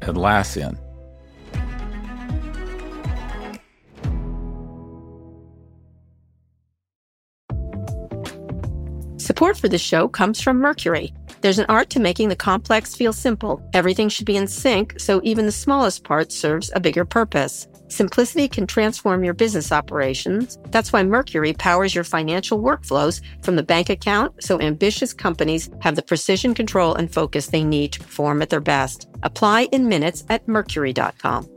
Atlassian. Support for this show comes from Mercury. There's an art to making the complex feel simple. Everything should be in sync, so even the smallest part serves a bigger purpose. Simplicity can transform your business operations. That's why Mercury powers your financial workflows from the bank account so ambitious companies have the precision, control, and focus they need to perform at their best. Apply in minutes at mercury.com.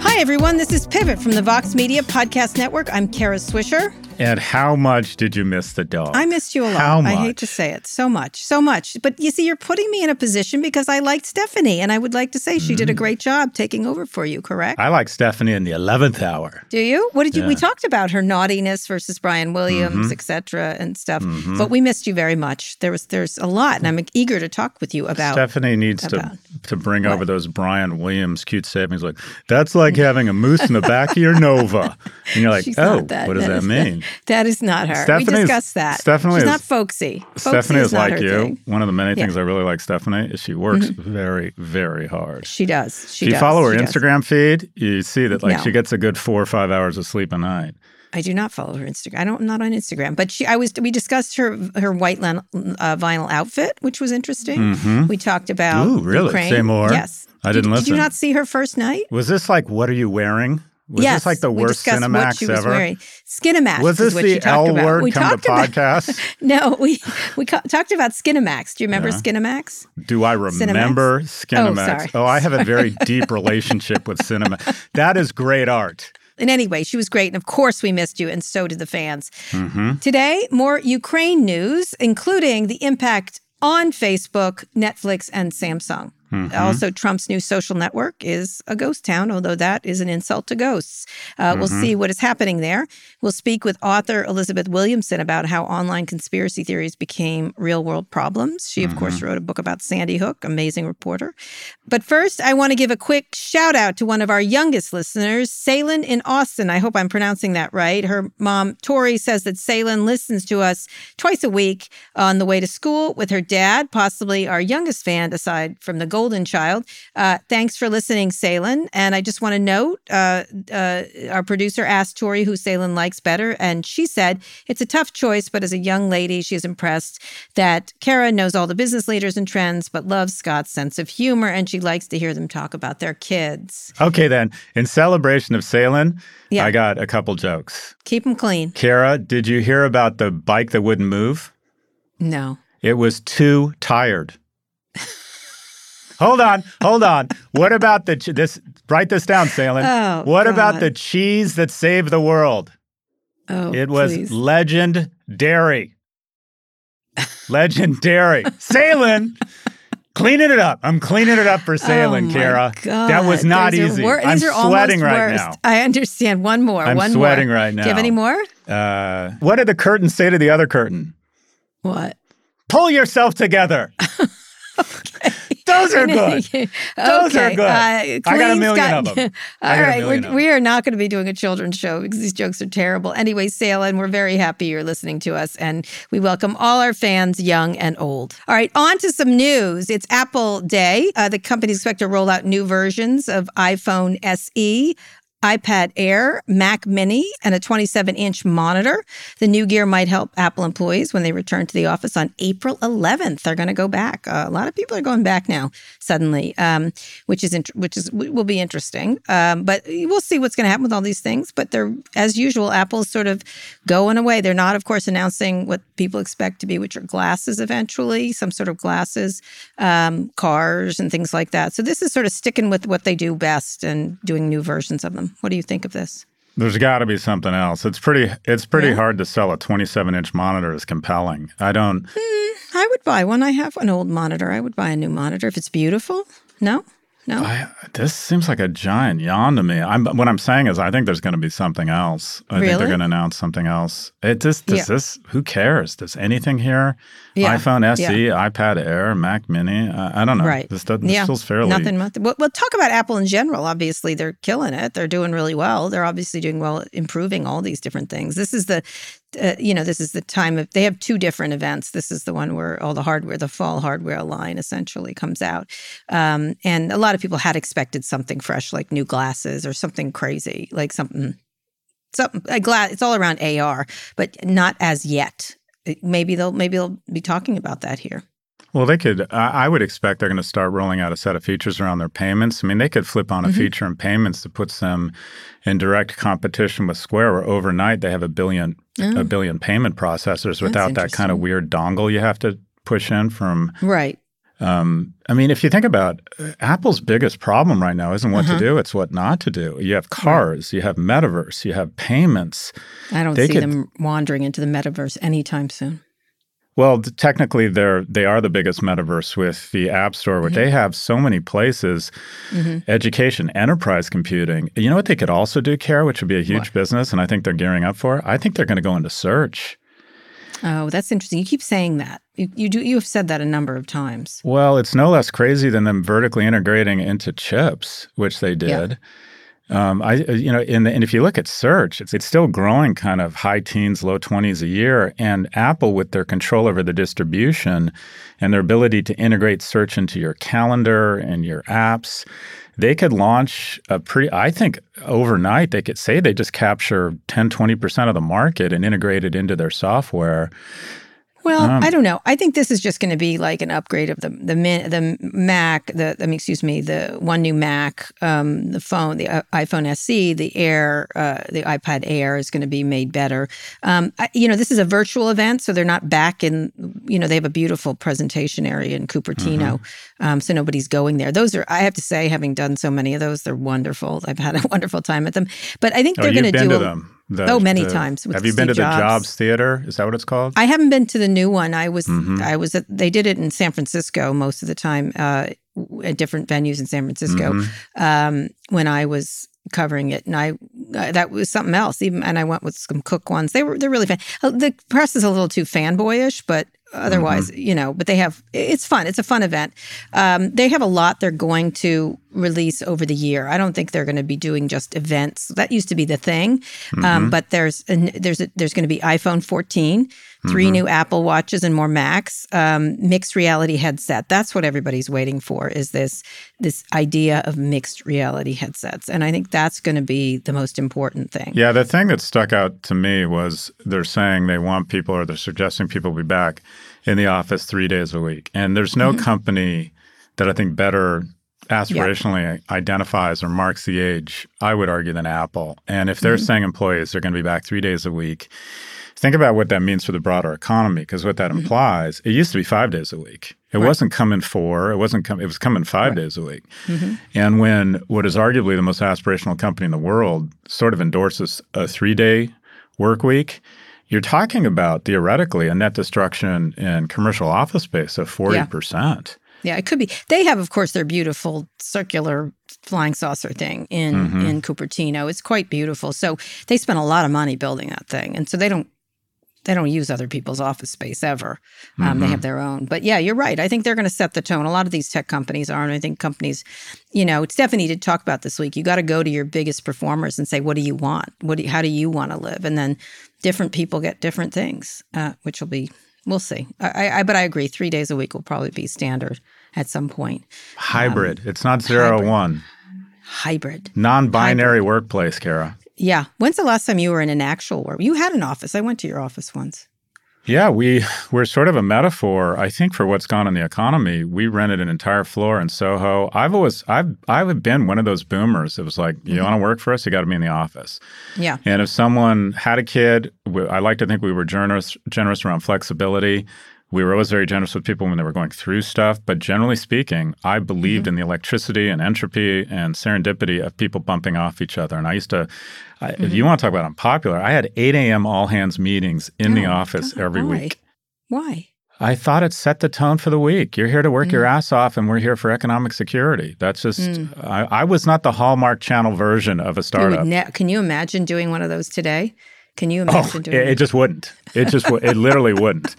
Hi, everyone. This is Pivot from the Vox Media Podcast Network. I'm Kara Swisher. And how much did you miss the dog? I missed you a lot. How much? I hate to say it. So much. So much. But you see, you're putting me in a position because I liked Stephanie, and I would like to say she did a great job taking over for you, correct? I like Stephanie in the 11th hour. Do you? What did you? We talked about her naughtiness versus Brian Williams, Mhm. et cetera, and stuff. Mhm. But we missed you very much. There was there's a lot, and I'm eager to talk with you about. Stephanie needs about- to to bring What? over those Brian Williams cute savings. Like that's like having a moose in the back of your Nova, and you're like, She's oh, that. what does that mean? That is not her. We is- discussed that. Stephanie She's is- not folksy. folksy Stephanie is not like you. thing. One of the many Yeah. Mm-hmm. things I really like Stephanie is she works very, very hard. She does. She if you does. follow her She does. Instagram feed, you see that like No. she gets a good four or five hours of sleep a night. I do not follow her Instagram. I don't. I'm not on Instagram. But she. I was. We discussed her her white len, uh, vinyl outfit, which was interesting. Mhm. We talked about. Ooh, really? Ukraine. Say more. Yes. I Did- didn't Did you listen. not see her first night? Was this like what are you wearing? Was yes. this like the worst Cinemax what she was ever? wearing. Skinemax. Was is this what the L about. word We come to talked about- podcast? No, we we co- talked about Skinemax. Do you remember Yeah. Skinemax? Do I remember Cinemax? sorry. Oh, I have a very deep relationship with cinema. That is great art. And anyway, she was great. And of course, we missed you, and so did the fans. hmm Today, more Ukraine news, including the impact on Facebook, Netflix, and Samsung. Mhm. Also, Trump's new social network is a ghost town, although that is an insult to ghosts. Uh, We'll Mhm. see what is happening there. We'll speak with author Elizabeth Williamson about how online conspiracy theories became real world problems. She, of course, wrote a book about Sandy Hook, amazing reporter. But first, I want to give a quick shout out to one of our youngest listeners, Salen in Austin. I hope I'm pronouncing that right. Her mom, Tori, says that Salen listens to us twice a week on the way to school with her dad, possibly our youngest fan aside from the golden child. Uh, thanks for listening, Salen. And I just want to note uh, uh, our producer asked Tori who Salen likes better, and she said it's a tough choice, but as a young lady, she's impressed that Kara knows all the business leaders and trends, but loves Scott's sense of humor, and she likes to hear them talk about their kids. Okay, then. In celebration of Salen, Yeah. I got a couple jokes. Keep them clean. Kara, did you hear about the bike that wouldn't move? No. It was too tired. hold on, hold on. What about the ch- this? Write this down, Salem. Oh, what about the cheese that saved the world? Oh, It was please. Legend Dairy. Legendary. Salen, cleaning it up. I'm cleaning it up for Salen, oh Kara. God. That was not These easy. wor- I'm sweating right worst. now. I understand. One more. I'm one sweating more. right now. Do you have any more? Uh, what did the curtain say to the other curtain? What? Pull yourself together. Those are good. okay. Those are good. Uh, I got a million got- of them. All right, we're, we are not going to be doing a children's show because these jokes are terrible. Anyway, Salem, we're very happy you're listening to us, and we welcome all our fans, young and old. All right, on to some news. It's Apple Day. Uh, the companies expect to roll out new versions of iPhone SE iPad Air, Mac Mini, and a 27 inch monitor. The new gear might help Apple employees when they return to the office on April 11th. They're going to go back. Uh, a lot of people are going back now suddenly, um, which is int- which is will be interesting. Um, but we'll see what's going to happen with all these things. But they're as usual, Apple's sort of going away. They're not, of course, announcing what people expect to be, which are glasses eventually, some sort of glasses, um, cars, and things like that. So this is sort of sticking with what they do best and doing new versions of them. What do you think of this? There's got to be something else. It's pretty. It's pretty yeah. hard to sell a 27 inch monitor as compelling. I don't. Mm, I would buy one. I have an old monitor. I would buy a new monitor if it's beautiful. No. No, I, this seems like a giant yawn to me. I'm, what I'm saying is, I think there's going to be something else. I really? think they're going to announce something else. It just does yeah. this. Who cares? Does anything here? Yeah. iPhone SE, yeah. iPad Air, Mac Mini. I don't know. Right. This, does, this yeah. feels fairly nothing. nothing. Well, well, talk about Apple in general. Obviously, they're killing it. They're doing really well. They're obviously doing well, improving all these different things. This is the uh, you know, this is the time of, they have two different events. This is the one where all the hardware, the fall hardware line essentially comes out. Um, and a lot of people had expected something fresh, like new glasses or something crazy, like something, something, glass, it's all around AR, but not as yet. Maybe they'll, maybe they'll be talking about that here. Well, they could. I would expect they're going to start rolling out a set of features around their payments. I mean, they could flip on a mm-hmm. feature in payments that puts them in direct competition with Square, where overnight they have a billion oh. a billion payment processors without that kind of weird dongle you have to push in from right. Um, I mean, if you think about uh, Apple's biggest problem right now isn't what uh-huh. to do; it's what not to do. You have cars, right. you have metaverse, you have payments. I don't they see could, them wandering into the metaverse anytime soon. Well, technically, they're they are the biggest metaverse with the App Store, but mm-hmm. they have so many places. Mm-hmm. Education, enterprise computing. You know what they could also do, Care, which would be a huge what? business, and I think they're gearing up for. I think they're going to go into search. Oh, that's interesting. You keep saying that. You, you do. You have said that a number of times. Well, it's no less crazy than them vertically integrating into chips, which they did. Yeah. Um, I, uh, you know, the, and if you look at search, it's, it's still growing kind of high teens, low 20s a year. And Apple, with their control over the distribution and their ability to integrate search into your calendar and your apps, they could launch a pretty, I think overnight, they could say they just capture 10, 20% of the market and integrate it into their software. Well, um, I don't know. I think this is just going to be like an upgrade of the the the Mac. The I mean, excuse me, the one new Mac, um, the phone, the uh, iPhone SE, the Air, uh, the iPad Air is going to be made better. Um, I, you know, this is a virtual event, so they're not back in. You know, they have a beautiful presentation area in Cupertino, mm-hmm. um, so nobody's going there. Those are, I have to say, having done so many of those, they're wonderful. I've had a wonderful time at them. But I think oh, they're going to do. Them. The, oh, many the, times. have you been to Jobs. the Jobs Theater? Is that what it's called? I haven't been to the new one. I was, mm-hmm. I was. At, they did it in San Francisco most of the time, uh, at different venues in San Francisco mm-hmm. um, when I was covering it, and I uh, that was something else. Even and I went with some Cook ones. They were they're really fan. Uh, the press is a little too fanboyish, but otherwise, mm-hmm. you know, but they have, it's fun. It's a fun event. Um, they have a lot they're going to release over the year. I don't think they're going to be doing just events. That used to be the thing. Um, mm-hmm. Um, but there's, there's, a, there's going to be iPhone 14, 3 mm-hmm. new Apple watches and more Macs, um, mixed reality headset. That's what everybody's waiting for is this, this idea of mixed reality headsets. And I think that's going to be the most important thing. Yeah. The thing that stuck out to me was they're saying they want people or they're suggesting people be back in the office three days a week. And there's no mm-hmm. company that I think better aspirationally identifies or marks the age, I would argue, than Apple. And if they're mm-hmm. saying employees are going to be back three days a week, think about what that means for the broader economy. Because what that mm-hmm. implies, it used to be five days a week. It right. wasn't coming four. It wasn't coming. It was coming five right. days a week. Mm-hmm. And when what is arguably the most aspirational company in the world sort of endorses a three-day work week, you're talking about theoretically a net destruction in commercial office space of 40%. Yeah. Yeah, it could be. They have, of course, their beautiful circular flying saucer thing in mm-hmm. in Cupertino. It's quite beautiful. So they spent a lot of money building that thing, and so they don't they don't use other people's office space ever. Um, mm-hmm. They have their own. But yeah, you're right. I think they're going to set the tone. A lot of these tech companies are, and I think companies, you know, Stephanie did talk about this week. You got to go to your biggest performers and say, what do you want? What? Do you, how do you want to live? And then different people get different things, uh, which will be. We'll see. I, I, but I agree. Three days a week will probably be standard at some point. Hybrid. Um, it's not zero hybrid. one. Hybrid. Non-binary Hybrid. workplace, Kara. Yeah. When's the last time you were in an actual work? You had an office. I went to your office once. Yeah, we we're sort of a metaphor, I think, for what's gone in the economy. We rented an entire floor in Soho. I've always I've I've been one of those boomers. It was like, you mm-hmm. want to work for us, you got to be in the office. Yeah. And if someone had a kid, I like to think we were generous generous around flexibility. We were always very generous with people when they were going through stuff. But generally speaking, I believed mm-hmm. in the electricity and entropy and serendipity of people bumping off each other. And I used to, I, mm-hmm. if you want to talk about unpopular, I had 8 a.m. all hands meetings in oh, the office God, every why? week. Why? I thought it set the tone for the week. You're here to work mm. your ass off, and we're here for economic security. That's just, mm. I, I, was not the Hallmark Channel version of a startup. Ne- can you imagine doing one of those today? Can you imagine oh, doing it? It just wouldn't. It just, it literally wouldn't.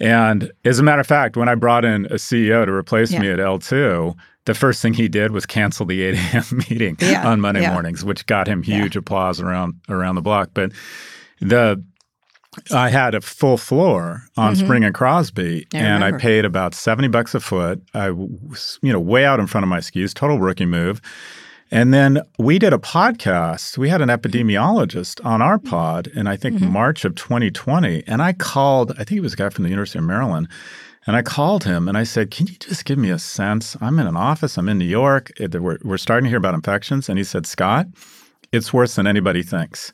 And as a matter of fact, when I brought in a CEO to replace yeah. me at L2, the first thing he did was cancel the 8 a.m. meeting yeah. on Monday yeah. mornings, which got him huge applause around around the block. But the I had a full floor on mm-hmm. Spring and Crosby, I and. I paid about seventy bucks a foot. I was, you know, way out in front of my skis, total rookie move. And then we did a podcast. We had an epidemiologist on our pod in, I think, mm-hmm. March of 2020. And I called, I think he was a guy from the University of Maryland. And I called him and I said, Can you just give me a sense? I'm in an office, I'm in New York. We're, we're starting to hear about infections. And he said, Scott, it's worse than anybody thinks.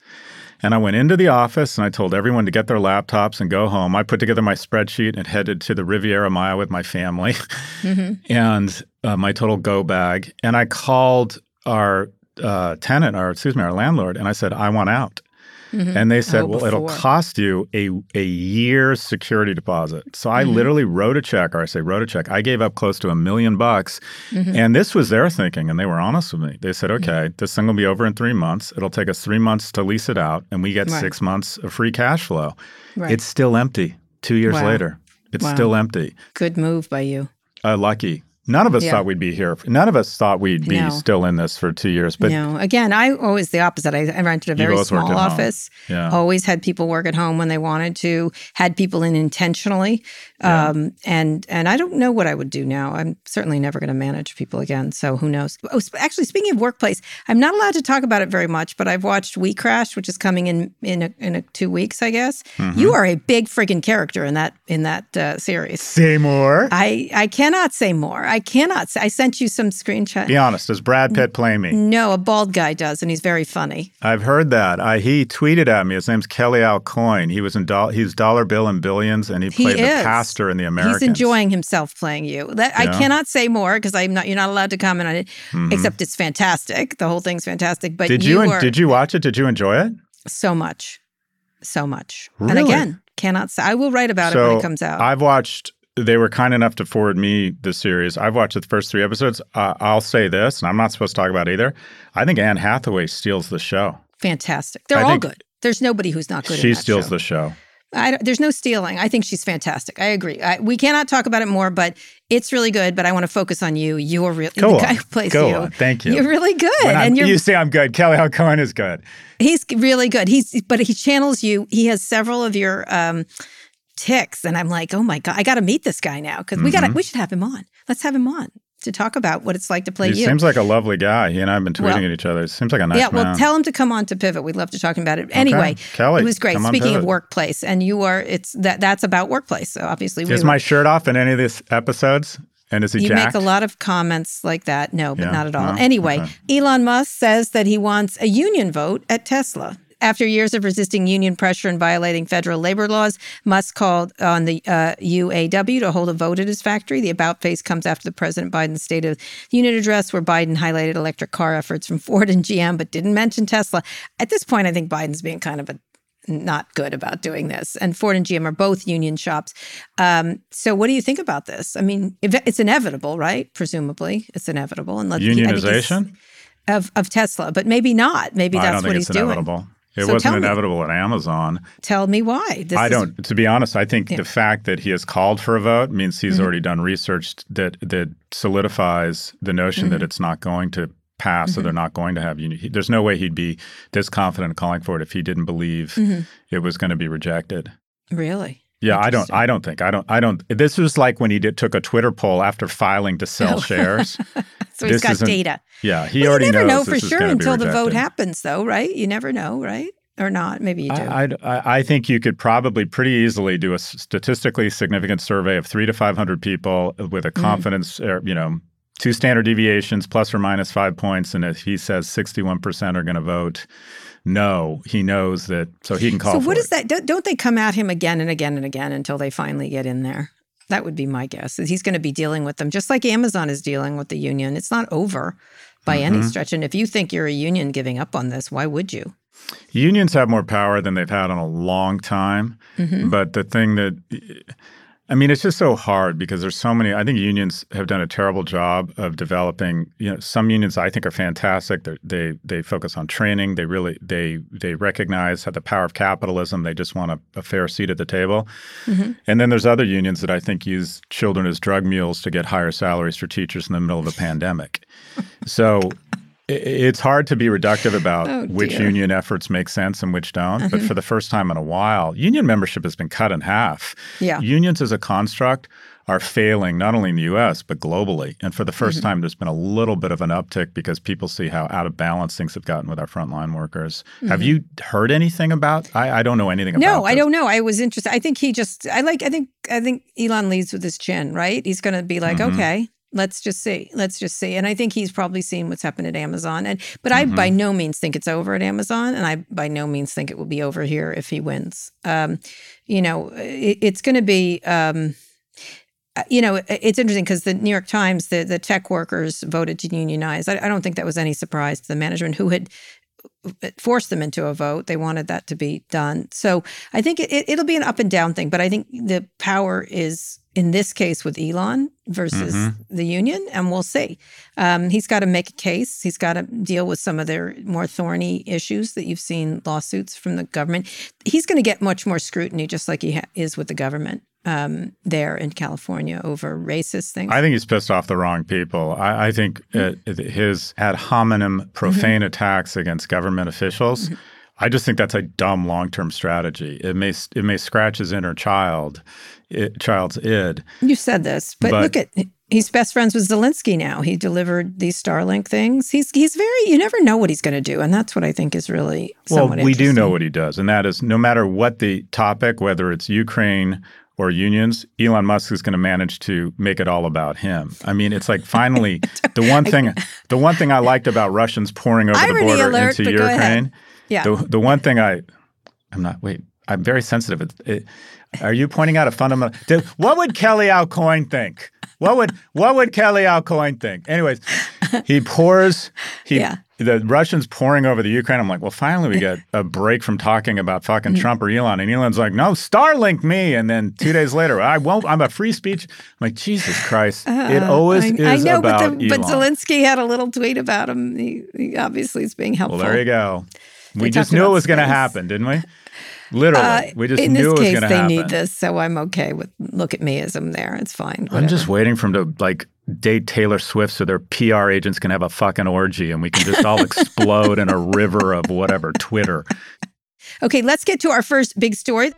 And I went into the office and I told everyone to get their laptops and go home. I put together my spreadsheet and headed to the Riviera Maya with my family mm-hmm. and uh, my total go bag. And I called our uh, tenant, or excuse me, our landlord, and I said, I want out. Mm-hmm. And they said, oh, "Well, it'll cost you a a year's security deposit." So I mm-hmm. literally wrote a check, or I say wrote a check. I gave up close to a million bucks, mm-hmm. and this was their thinking, and they were honest with me. They said. "Okay, this thing will be over in three months. It'll take us three months to lease it out, and we get right. six months of free cash flow. Right. It's still empty. Two years wow. later, it's wow. still empty. Good move by you. Uh, lucky. None of us yeah. thought we'd be here. None of us thought we'd be no. still in this for two years. But no, again, I always the opposite. I, I rented a very small office. Yeah. Always had people work at home when they wanted to. Had people in intentionally. Yeah. Um, and and I don't know what I would do now. I'm certainly never going to manage people again. So who knows? Oh, actually, speaking of workplace, I'm not allowed to talk about it very much. But I've watched WeCrashed, which is coming in in a, in a two weeks, I guess. Mm-hmm. You are a big freaking character in that in that uh, series. Say more. I I cannot say more. I cannot. Say, I sent you some screenshots. Be honest. Does Brad Pitt play me? No, a bald guy does, and he's very funny. I've heard that. I, he tweeted at me. His name's Kelly Aucoin. He was in do- he's Dollar Bill and Billions, and he played he the pastor in the Americans. He's enjoying himself playing you. That yeah. I cannot say more because I'm not. You're not allowed to comment on it. Mm-hmm. Except it's fantastic. The whole thing's fantastic. But did you, you did you watch it? Did you enjoy it? So much, so much. Really? And again, cannot say. I will write about so it when it comes out. I've watched they were kind enough to forward me the series. I've watched the first three episodes. Uh, I'll say this, and I'm not supposed to talk about either. I think Anne Hathaway steals the show. Fantastic. They're I all good. There's nobody who's not good. She steals show. the show. There's no stealing. I think she's fantastic. I agree. I, we cannot talk about it more, but it's really good. But I want to focus on you. You're really Go the guy who plays Go you. On. Thank you. You're really good, and you say I'm good. Kelly Aucoin is good. He's really good. He's but he channels you. He has several of your. Um, ticks and i'm like oh my god i gotta meet this guy now because mm-hmm. we gotta we should have him on let's have him on to talk about what it's like to play he you. seems like a lovely guy. He and I have been tweeting well, at each other. It seems like a nice Yeah, well, man. tell him to come on to Pivot. We'd love to talk about it. Anyway, okay. Kelly, it was great. Speaking of workplace, and you are it's that that's about workplace. So obviously, we is we my shirt off in any of these episodes? And is he you jacked? make a lot of comments like that. No, but yeah, not at all. No? Anyway, okay. Elon Musk says that he wants a union vote at Tesla. After years of resisting union pressure and violating federal labor laws, Musk called on the uh, UAW to hold a vote at his factory. The about face comes after the President Biden's State of the Union address, where Biden highlighted electric car efforts from Ford and GM, but didn't mention Tesla. At this point, I think Biden's being kind of a not good about doing this. And Ford and GM are both union shops. Um, so, what do you think about this? I mean, it's inevitable, right? Presumably, it's inevitable. And unionization of of Tesla, but maybe not. Maybe that's what he's inevitable. doing. It so wasn't inevitable me, at Amazon. Tell me why. This I don't. To be honest, I think yeah. the fact that he has called for a vote means he's mm-hmm. already done research that that solidifies the notion mm-hmm. that it's not going to pass, mm-hmm. so they're not going to have unity. There's no way he'd be this confident calling for it if he didn't believe mm-hmm. it was going to be rejected. Really? Yeah, I don't. I don't think. I don't. I don't. This was like when he did took a Twitter poll after filing to sell oh. shares. so he's got data. Yeah, he well, already you never know for sure until the vote happens, though, right? You never know, right? Or not? Maybe you do. I, I, I think you could probably pretty easily do a statistically significant survey of three to five hundred people with a mm. confidence, mm. you know, two standard deviations plus or minus five points, and if he says sixty-one percent are going to vote no, he knows that, so he can call. So what is it. that? Don't they come at him again and again and again until they finally get in there? That would be my guess. Is he's going to be dealing with them just like Amazon is dealing with the union. It's not over by mm-hmm. any stretch. And if you think you're a union giving up on this, why would you? Unions have more power than they've had in a long time. Mm-hmm. But the thing that I mean, it's just so hard because there's so many. I think unions have done a terrible job of developing. You know, some unions I think are fantastic. They're, they they focus on training. They really they they recognize the power of capitalism. They just want a, a fair seat at the table. Mm-hmm. And then there's other unions that I think use children as drug mules to get higher salaries for teachers in the middle of a pandemic. So it's hard to be reductive about oh, which union efforts make sense and which don't. But for the first time in a while, union membership has been cut in half. Yeah. Unions as a construct are failing not only in the US, but globally. And for the 1st mm-hmm. time, there's been a little bit of an uptick because people see how out of balance things have gotten with our frontline workers. Mm-hmm. Have you heard anything about? I, I don't know anything about it. No, I don't know. I was interested. I think he just, I like, I think, I think Elon leads with his chin, right? He's going to be like, mm-hmm. okay, let's just see let's just see and i think he's probably seen what's happened at amazon and but mm-hmm. i by no means think it's over at amazon and i by no means think it will be over here if he wins um, you know it, it's going to be um, uh, you know it's interesting because the new york times the, the tech workers voted to unionize I, I don't think that was any surprise to the management who had uh, forced them into a vote. They wanted that to be done. So I think it, will be an up and down thing, but I think the power is in this case with Elon versus mm-hmm. the union, and we'll see. Um, he's got to make a case. He's got to deal with some of their more thorny issues that you've seen lawsuits from the government. He's going to get much more scrutiny, just like he ha- is with the government um, there in California over racist things. I think he's pissed off the wrong people. I, I think mm-hmm. it, his ad hominem profane mm-hmm. attacks against government officials. I just think that's a dumb long-term strategy. It may it may scratch his inner child it, child's id. You said this, but, but, look at he's best friends with Zelensky now. He delivered these Starlink things. He's he's very you never know what he's going to do, and that's what I think is really well. We do know what he does, and that is no matter what the topic, whether it's Ukraine or unions, Elon Musk is going to manage to make it all about him. I mean, it's like finally the one thing the one thing I liked about Russians pouring over the border into Ukraine. Yeah. The the one thing I I'm not wait. I'm very sensitive. It, it, are you pointing out a fundamental? what would Kelly Aucoin think? What would what would Kelly Aucoin think? Anyways, he pours. He yeah. the Russians pouring over the Ukraine. I'm like, well, finally we get a break from talking about fucking Trump or Elon. And Elon's like, no, Starlink me. And then two days later, I won't. I'm a free speech. I'm like, Jesus Christ! Uh, it always I, is I know, about but, the, but Zelensky had a little tweet about him. He, he obviously is being helpful. Well, there you go. We just knew it was going to happen, didn't we? Literally, uh, we just in knew this case, they happen. need this, so I'm okay with look at meism there. It's fine. Whatever. I'm just waiting for him to like date Taylor Swift so their PR agents can have a fucking orgy and we can just all explode in a river of whatever Twitter. Okay, let's get to our first big story.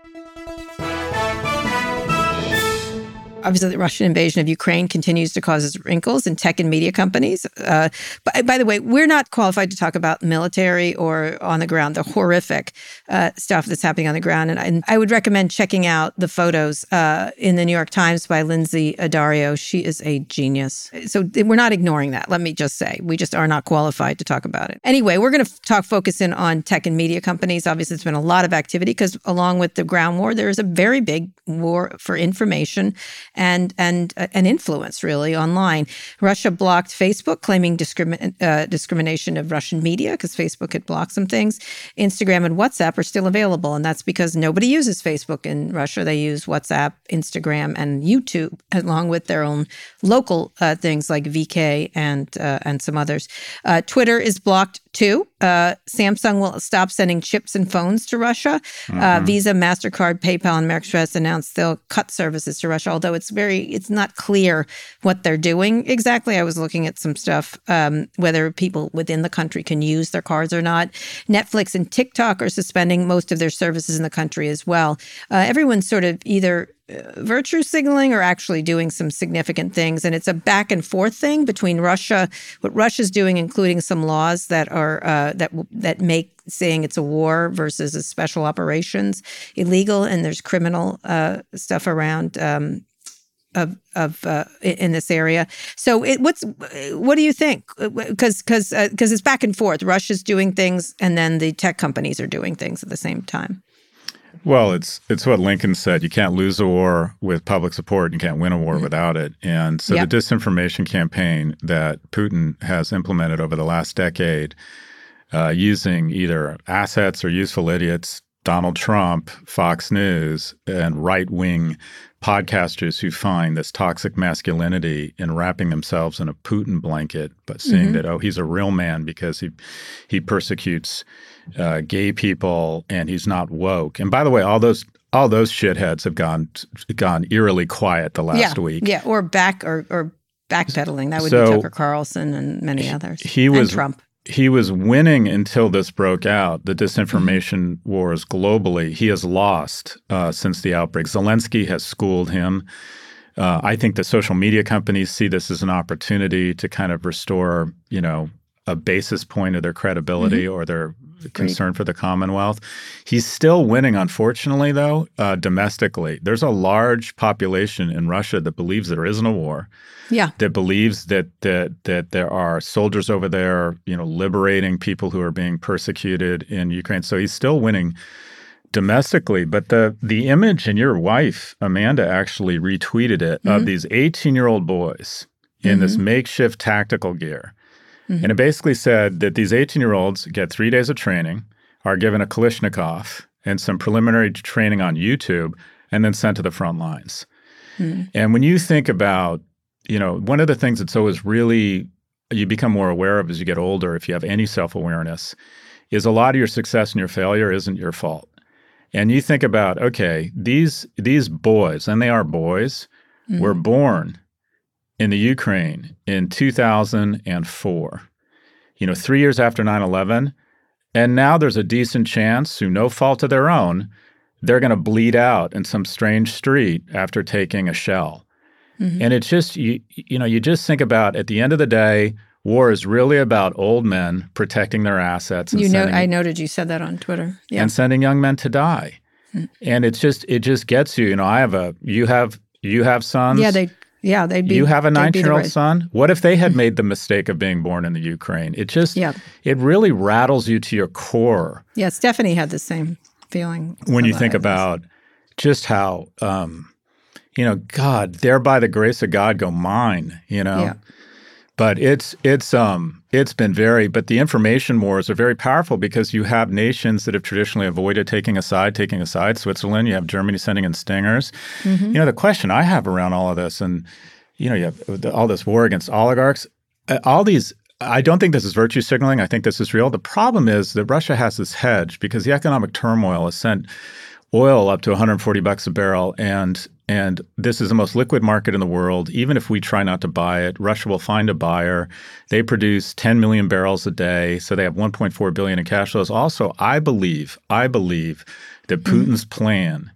Obviously, the Russian invasion of Ukraine continues to cause wrinkles in tech and media companies. Uh, but by the way, we're not qualified to talk about military or on the ground, the horrific uh, stuff that's happening on the ground. And, and, I would recommend checking out the photos uh, in the New York Times by Lynsey Addario. She is a genius. So we're not ignoring that. Let me just say, we just are not qualified to talk about it. Anyway, we're going to talk focus in on tech and media companies. Obviously, there's been a lot of activity because along with the ground war, there is a very big war for information and and uh, an influence really online. Russia blocked Facebook, claiming uh, discrimination of Russian media because Facebook had blocked some things. Instagram and WhatsApp are still available, and that's because nobody uses Facebook in Russia. They use WhatsApp, Instagram, and YouTube, along with their own local uh, things like VK and uh, and some others. Uh, Twitter is blocked Two, uh, Samsung will stop sending chips and phones to Russia. Uh, mm-hmm. Uh, Visa, Mastercard, PayPal, and American Express announced they'll cut services to Russia. Although it's very, it's not clear what they're doing exactly. I was looking at some stuff um, whether people within the country can use their cards or not. Netflix and TikTok are suspending most of their services in the country as well. Uh, everyone's sort of either virtue signaling or actually doing some significant things. And it's a back and forth thing between Russia, what Russia's doing, including some laws that are uh, that that make saying it's a war versus a special operations illegal, and there's criminal uh, stuff around. Um, of of uh, in this area. So, it, what's what do you think? Because because because it's back and forth. Russia's doing things, and then the tech companies are doing things at the same time. Well, it's it's what Lincoln said. You can't lose a war with public support. And you can't win a war mm-hmm. without it. And so yep. the disinformation campaign that Putin has implemented over the last decade, uh, using either assets or useful idiots, Donald Trump, Fox News, and right wing podcasters who find this toxic masculinity in wrapping themselves in a Putin blanket, but seeing mm-hmm. that oh he's a real man because he he persecutes uh, gay people and he's not woke. And by the way, all those all those shitheads have gone gone eerily quiet the last yeah, week. Yeah, or back or or backpedaling. That would so be Tucker Carlson and many others. He was Trump he was winning until this broke out, the disinformation wars globally. He has lost uh, since the outbreak. Zelensky has schooled him. Uh, I think the social media companies see this as an opportunity to kind of restore, you know, a basis point of their credibility mm-hmm. or their concern for the Commonwealth. He's still winning, unfortunately, though, uh, domestically. There's a large population in Russia that believes there isn't a war. Yeah. That believes that that that there are soldiers over there, you know, liberating people who are being persecuted in Ukraine. So he's still winning domestically. But the the image and your wife, Amanda, actually retweeted it mm-hmm. of these 18-year-old boys in mm-hmm. this makeshift tactical gear Mm-hmm. And it basically said that these 18 year olds get three days of training, are given a Kalashnikov and some preliminary training on YouTube, and then sent to the front lines. Mm-hmm. And when you think about, you know, one of the things that's always really you become more aware of as you get older, if you have any self awareness, is a lot of your success and your failure isn't your fault. And you think about, okay, these these boys, and they are boys, mm-hmm. were born in the Ukraine in 2004, you know, three years after 9 11. And now there's a decent chance, through no fault of their own, they're going to bleed out in some strange street after taking a shell. Mm-hmm. And it's just, you, you know, you just think about at the end of the day, war is really about old men protecting their assets. you know, I noted you said that on Twitter. Yeah. And sending young men to die. Mm-hmm. And it's just, it just gets you. You know, I have a, you have, you have sons. Yeah, they yeah, they'd be. You have a 19 year old son. What if they had made the mistake of being born in the Ukraine? It just, yeah. it really rattles you to your core. Yeah, Stephanie had the same feeling. When you think about just how, um, you know, God, there by the grace of God go mine, you know? Yeah. But it's it's um it's been very but the information wars are very powerful because you have nations that have traditionally avoided taking a side, taking a side. Switzerland, you have Germany sending in stingers. Mm-hmm. You know, the question I have around all of this, and you know, you have all this war against oligarchs, uh, all these I don't think this is virtue signaling. I think this is real. The problem is that Russia has this hedge because the economic turmoil has sent oil up to 140 bucks a barrel and and this is the most liquid market in the world. Even if we try not to buy it, Russia will find a buyer. They produce 10 million barrels a day, so they have 1.4 billion in cash flows. Also, I believe, I believe that mm-hmm. Putin's plan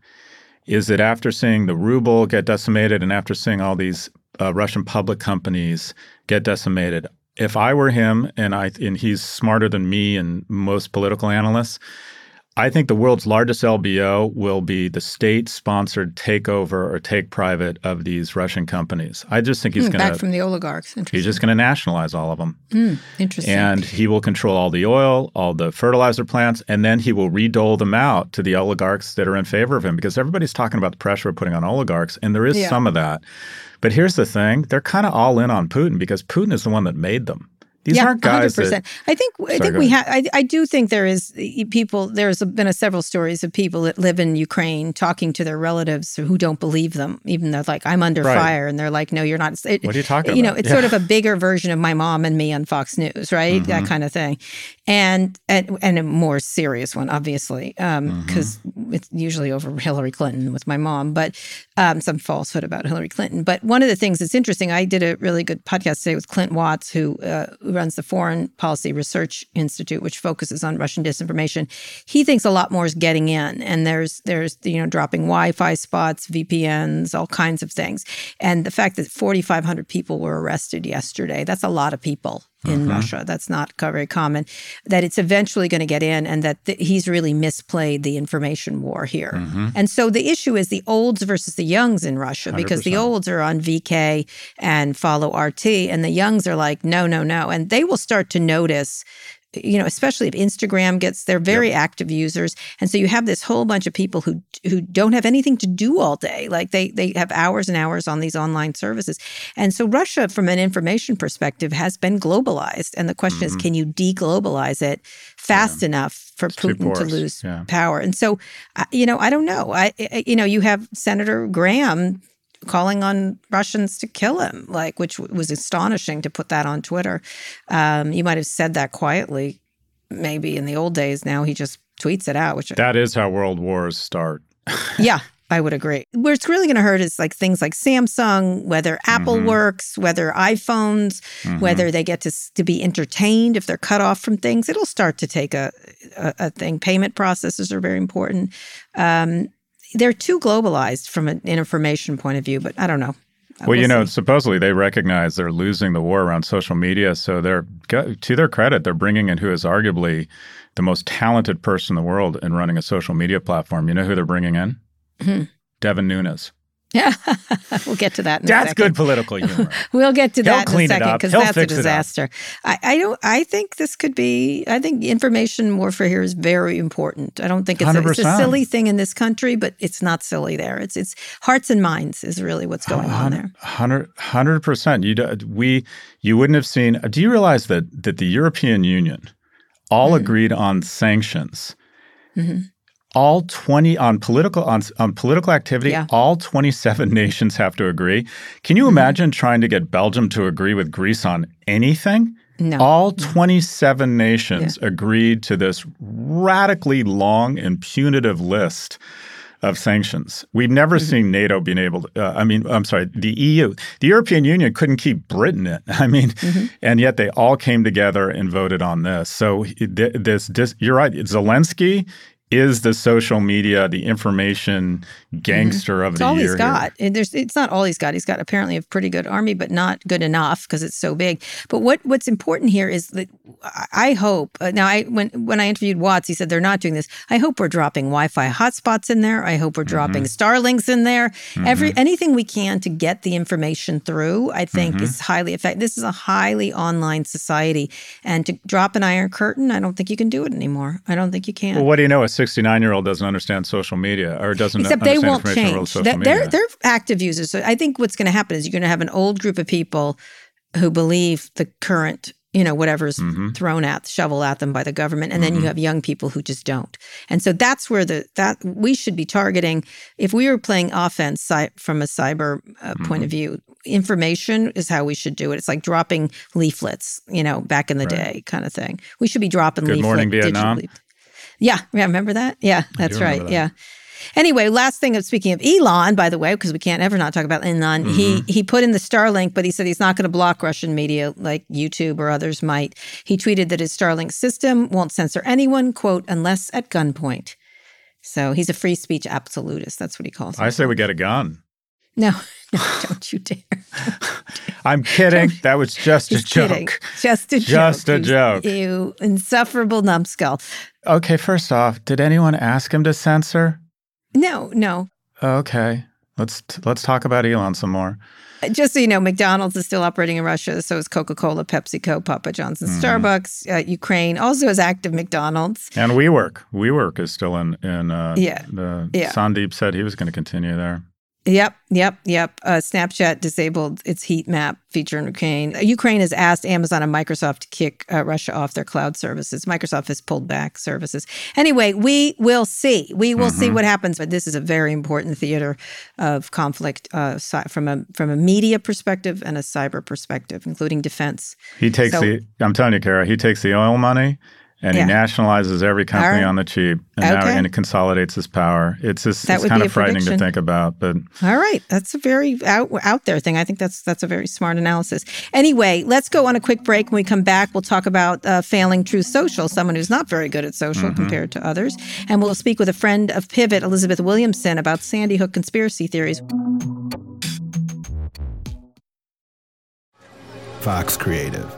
is that after seeing the ruble get decimated and after seeing all these uh, Russian public companies get decimated, if I were him and I and he's smarter than me and most political analysts, I think the world's largest LBO will be the state sponsored takeover or take private of these Russian companies. I just think he's mm, going to. Back from the oligarchs. He's just going to nationalize all of them. Mm, interesting. And he will control all the oil, all the fertilizer plants, and then he will redole them out to the oligarchs that are in favor of him because everybody's talking about the pressure we're putting on oligarchs, and there is yeah. some of that. But here's the thing they're kind of all in on Putin because Putin is the one that made them. These yeah, aren't guys. 100%. That, I think I think we have. I, I do think there is people. There's been a several stories of people that live in Ukraine talking to their relatives who don't believe them, even though like I'm under right. fire, and they're like, "No, you're not." It, what are you talking about? you about? know, it's yeah. sort of a bigger version of my mom and me on Fox News, right? Mm-hmm. That kind of thing, and and and a more serious one, obviously, because um, mm-hmm. it's usually over Hillary Clinton with my mom, but um, some falsehood about Hillary Clinton. But one of the things that's interesting, I did a really good podcast today with Clint Watts, who, uh, who runs the Foreign Policy Research Institute, which focuses on Russian disinformation. He thinks a lot more is getting in, and there's there's you know dropping Wi-Fi spots, VPNs, all kinds of things, and the fact that 4,500 people were arrested yesterday. That's a lot of people in mm-hmm. Russia. That's not very common. That it's eventually going to get in, and that th- he's really misplayed the information war here. Mm-hmm. And so the issue is the olds versus the youngs in Russia, 100%. because the olds are on VK and follow RT, and the youngs are like, no, no, no, and they will start to notice you know, especially if Instagram gets, they're very yep. active users. And so you have this whole bunch of people who who don't have anything to do all day. Like they they have hours and hours on these online services. And so Russia, from an information perspective, has been globalized. And the question mm-hmm. is, can you deglobalize it fast yeah. enough for it's Putin to lose yeah. power? And so, you know, I don't know. I, you know, you have Senator Graham calling on Russians to kill him, like which was astonishing to put that on Twitter. Um, you might have said that quietly, maybe in the old days. Now he just tweets it out, which that is how world wars start. yeah, I would agree. Where it's really going to hurt is like things like Samsung, whether Apple mm-hmm. works, whether iPhones, mm-hmm. whether they get to to be entertained if they're cut off from things. It'll start to take a a, a thing. Payment processes are very important. Um, they're too globalized from an information point of view, but I don't know. Well, we'll you know, see. supposedly they recognize they're losing the war around social media. So they're, to their credit, they're bringing in who is arguably the most talented person in the world in running a social media platform. You know who they're bringing in? Mm-hmm. Devin Nunes. Yeah, we'll get to that. that's good political humor. we'll get to that He'll in a second because that's a disaster. I, I, don't. I think this could be. I think information warfare here is very important. I don't think it's a, it's a, silly thing in this country, but it's not silly there. It's it's hearts and minds is really what's going on there. Hundred percent. You we you wouldn't have seen. Do you realize that that the European Union all mm. agreed on sanctions? Mm-hmm all 20 on political on, on political activity yeah. all 27 nations have to agree can you mm-hmm. imagine trying to get belgium to agree with greece on anything no. All 27 nations yeah. agreed to this radically long and punitive list of sanctions. We've never mm-hmm. seen NATO being able to, uh, I mean, I'm sorry, the EU, the European Union couldn't keep Britain in. I mean, mm-hmm. and yet they all came together and voted on this. So this, this you're right. Zelensky is the social media, the information gangster mm-hmm. of it's the all year. He's got. There's, it's not all he's got. He's got apparently a pretty good army, but not good enough because it's so big. But what what's important here is that I hope. Uh, now, I when when I interviewed Watts, he said they're not doing this. I hope we're dropping Wi-Fi hotspots in there. I hope we're mm-hmm. dropping Starlinks in there. Mm-hmm. Every anything we can to get the information through. I think mm-hmm. is highly effective. This is a highly online society, and to drop an iron curtain, I don't think you can do it anymore. I don't think you can. Well, what do you know? 69 year old doesn't understand social media or doesn't Except they won't change. They're, they're active users. So I think what's going to happen is you're going to have an old group of people who believe the current you know whatever's mm-hmm. thrown at shovel at them by the government and then mm-hmm. you have young people who just don't and so that's where the that we should be targeting if we were playing offense from a cyber uh, mm-hmm. point of mm-hmm. view information is how we should do it it's like dropping leaflets you know back in the right. day kind of thing we should be dropping Good leaflet, morning vietnam digitally. Yeah, yeah, remember that? Yeah, that's right. That. Yeah. Anyway, last thing of speaking of Elon, by the way, because we can't ever not talk about Elon, mm-hmm. he he put in the Starlink, but he said he's not going to block Russian media like YouTube or others might. He tweeted that his Starlink system won't censor anyone, quote, unless at gunpoint. So he's a free speech absolutist. That's what he calls. It. I say we get a gun. No, no, don't you dare. I'm kidding. That was just a joke. Kidding. Just a just joke. Just a joke. You, you insufferable numbskull. Okay, first off, did anyone ask him to censor? No, no. Okay. Let's let's talk about Elon some more. Just so you know, McDonald's is still operating in Russia. So is Coca Cola, PepsiCo, Papa John's, mm-hmm. Starbucks. Uh, Ukraine also has active McDonald's. And WeWork. WeWork is still in in. Uh, yeah. The, yeah. Sandeep said he was going to continue there. Yep, yep, yep. Uh, Snapchat disabled its heat map feature in Ukraine. Ukraine has asked Amazon and Microsoft to kick uh, Russia off their cloud services. Microsoft has pulled back services. Anyway, we will see. We will mm-hmm. see what happens. But this is a very important theater of conflict uh, from a from a media perspective and a cyber perspective, including defense. He takes so, the. I'm telling you, Kara. He takes the oil money and yeah. he nationalizes every company right. on the cheap and okay. now and it consolidates his power it's just that it's kind of frightening prediction. to think about but all right that's a very out, out there thing i think that's that's a very smart analysis anyway let's go on a quick break when we come back we'll talk about uh, failing Truth Social someone who's not very good at social mm-hmm. compared to others and we'll speak with a friend of pivot elizabeth williamson about sandy hook conspiracy theories fox creative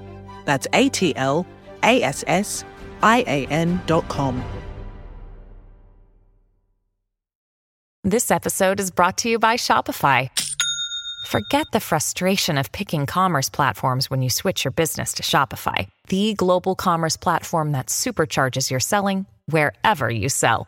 That's A T L A S S I A N dot com. This episode is brought to you by Shopify. Forget the frustration of picking commerce platforms when you switch your business to Shopify, the global commerce platform that supercharges your selling wherever you sell.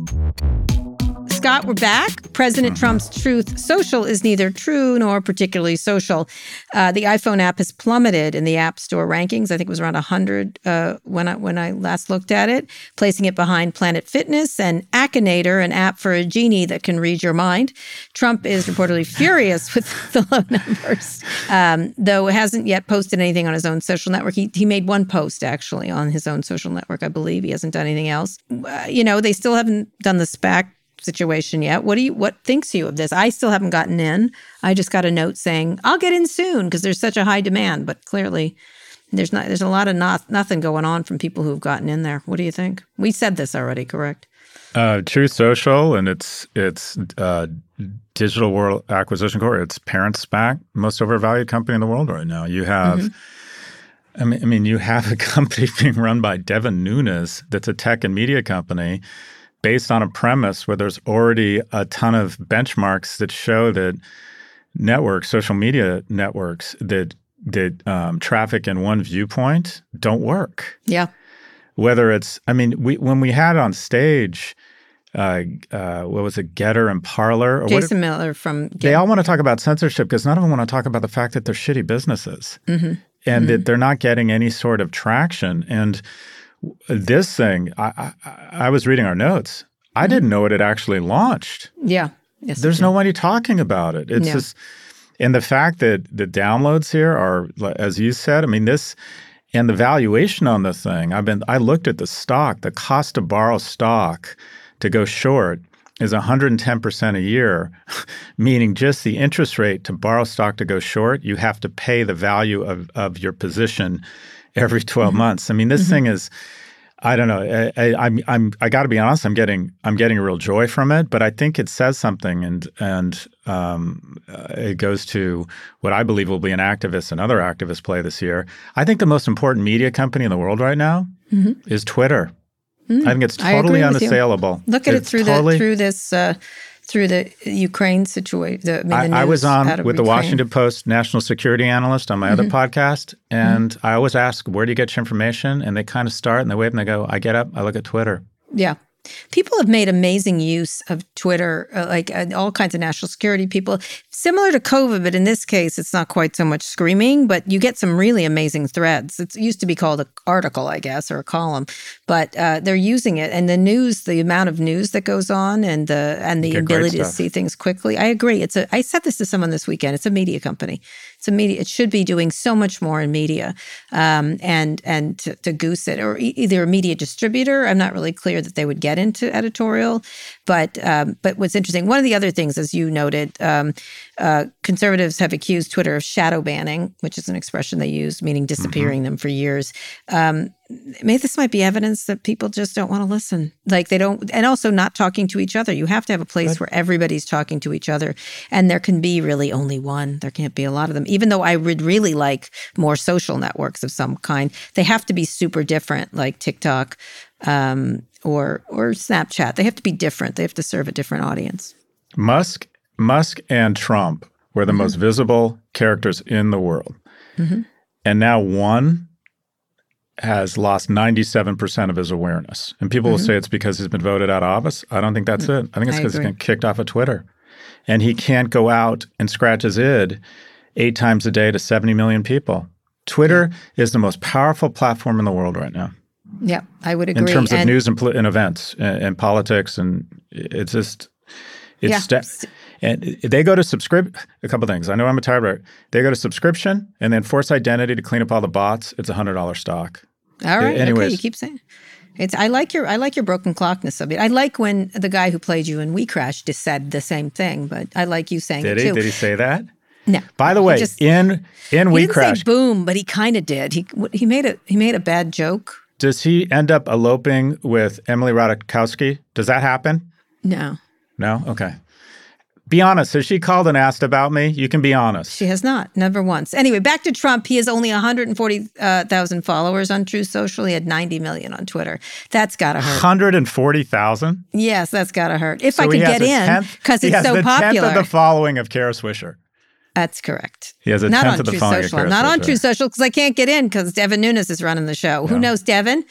Scott, we're back. President mm-hmm. Trump's Truth Social is neither true nor particularly social. Uh, the iPhone app has plummeted in the App Store rankings. I think it was around 100 uh, when I when I last looked at it, placing it behind Planet Fitness and Akinator, an app for a genie that can read your mind. Trump is reportedly furious with the low numbers, um, though hasn't yet posted anything on his own social network. He he made one post actually on his own social network, I believe. He hasn't done anything else. Uh, you know, they still haven't done the SPAC situation yet. What do you what thinks you of this? I still haven't gotten in. I just got a note saying I'll get in soon because there's such a high demand, but clearly there's not there's a lot of not, nothing going on from people who've gotten in there. What do you think? We said this already, correct? Uh, Truth Social and its its uh, digital world acquisition core. It's parent SPAC, most overvalued company in the world right now. You have. Mm-hmm. I mean, I mean, you have a company being run by Devin Nunes that's a tech and media company based on a premise where there's already a ton of benchmarks that show that networks, social media networks that that um, traffic in one viewpoint don't work. Yeah. Whether it's, I mean, we when we had on stage, uh, uh, what was it, Gettr and Parler? Or Jason what, Miller from. Get- they all want to talk about censorship because none of them want to talk about the fact that they're shitty businesses mm-hmm. and mm-hmm. that they're not getting any sort of traction. And this thing, I, I, I was reading our notes. I mm-hmm. didn't know it had actually launched. Yeah. Yes, There's nobody talking about it. It's just, and the fact that the downloads here are, as you said, I mean, this, and the valuation on the thing, I've been, I looked at the stock, the cost to borrow stock to go short is 110% a year, meaning just the interest rate to borrow stock to go short, you have to pay the value of, of your position every 12 mm-hmm. months. I mean, this mm-hmm. thing is, I don't know. I, I, I'm I'm I got to be honest. I'm getting I'm getting a real joy from it, but I think it says something, and and um, uh, it goes to what I believe will be an activist and other activists play this year. I think the most important media company in the world right now mm-hmm. is Twitter. Mm, I think it's totally unassailable. Look at it's it through totally, the through this. Uh, through the Ukraine situation. I, mean, I, I, was on with the Washington Post national security analyst on my mm-hmm. other podcast, and mm-hmm. I always ask, "Where do you get your information?" And they kind of start and they wave and they go, "I get up, I look at Twitter." Yeah, People have made amazing use of Twitter, uh, like uh, all kinds of national security people, similar to COVID, but in this case, it's not quite so much screaming, but you get some really amazing threads. It used to be called an article, I guess, or a column, but uh, they're using it. And the news, the amount of news that goes on, and the and the ability to see things quickly. I agree. It's a. I said this to someone this weekend. It's a media company. Media. It should be doing so much more in media, um, and and to, to, goose it, or e- either a media distributor. I'm not really clear that they would get into editorial, but um, but what's interesting, one of the other things, as you noted, um, uh, conservatives have accused Twitter of shadow banning, which is an expression they use, meaning disappearing mm-hmm. them for years. Um, maybe this might be evidence that people just don't want to listen. Like they don't, and also not talking to each other. You have to have a place where everybody's talking to each other, and there can be really only one. There can't be a lot of them. Even though I would really like more social networks of some kind, they have to be super different, like TikTok um, or or Snapchat. They have to be different. They have to serve a different audience. Musk Musk and Trump were the mm-hmm. most visible characters in the world. Mm-hmm. And now one has lost 97% of his awareness. And people mm-hmm. will say it's because he's been voted out of office. I don't think that's mm. it. I think it's because he's been kicked off of Twitter. And he can't go out and scratch his id eight times a day to 70 million people. Twitter yeah. is the most powerful platform in the world right now. Yeah, I would agree. In terms of and, news and, and events and, and, politics, and it's just, it's yeah. St- and they go to subscribe a couple things. I know I'm a tired They go to subscription and then force identity to clean up all the bots. It's a hundred dollar stock. All right. Anyways, okay, you keep saying. It's I like your I like your broken clockness of it. I like when the guy who played you in WeCrashed just said the same thing, but I like you saying did it he? too. Did he say that? No. By the way, just, in in WeCrashed, boom, but he kind of did. He he made a he made a bad joke. Does he end up eloping with Emily Ratajkowski? Does that happen? No. No. Okay. Be honest. Has she called and asked about me? You can be honest. She has not, never once. Anyway, back to Trump. He has only 140,000 uh, followers on Truth Social. He had 90 million on Twitter. That's got to hurt. 140,000? Yes, that's got to hurt. If so I could get in, because it's so the popular. Tenth of the following of Kara Swisher. That's correct. He has a not tenth on of the True following Social. Not on True Social because I can't get in because Devin Nunes is running the show. No. Who knows Devin?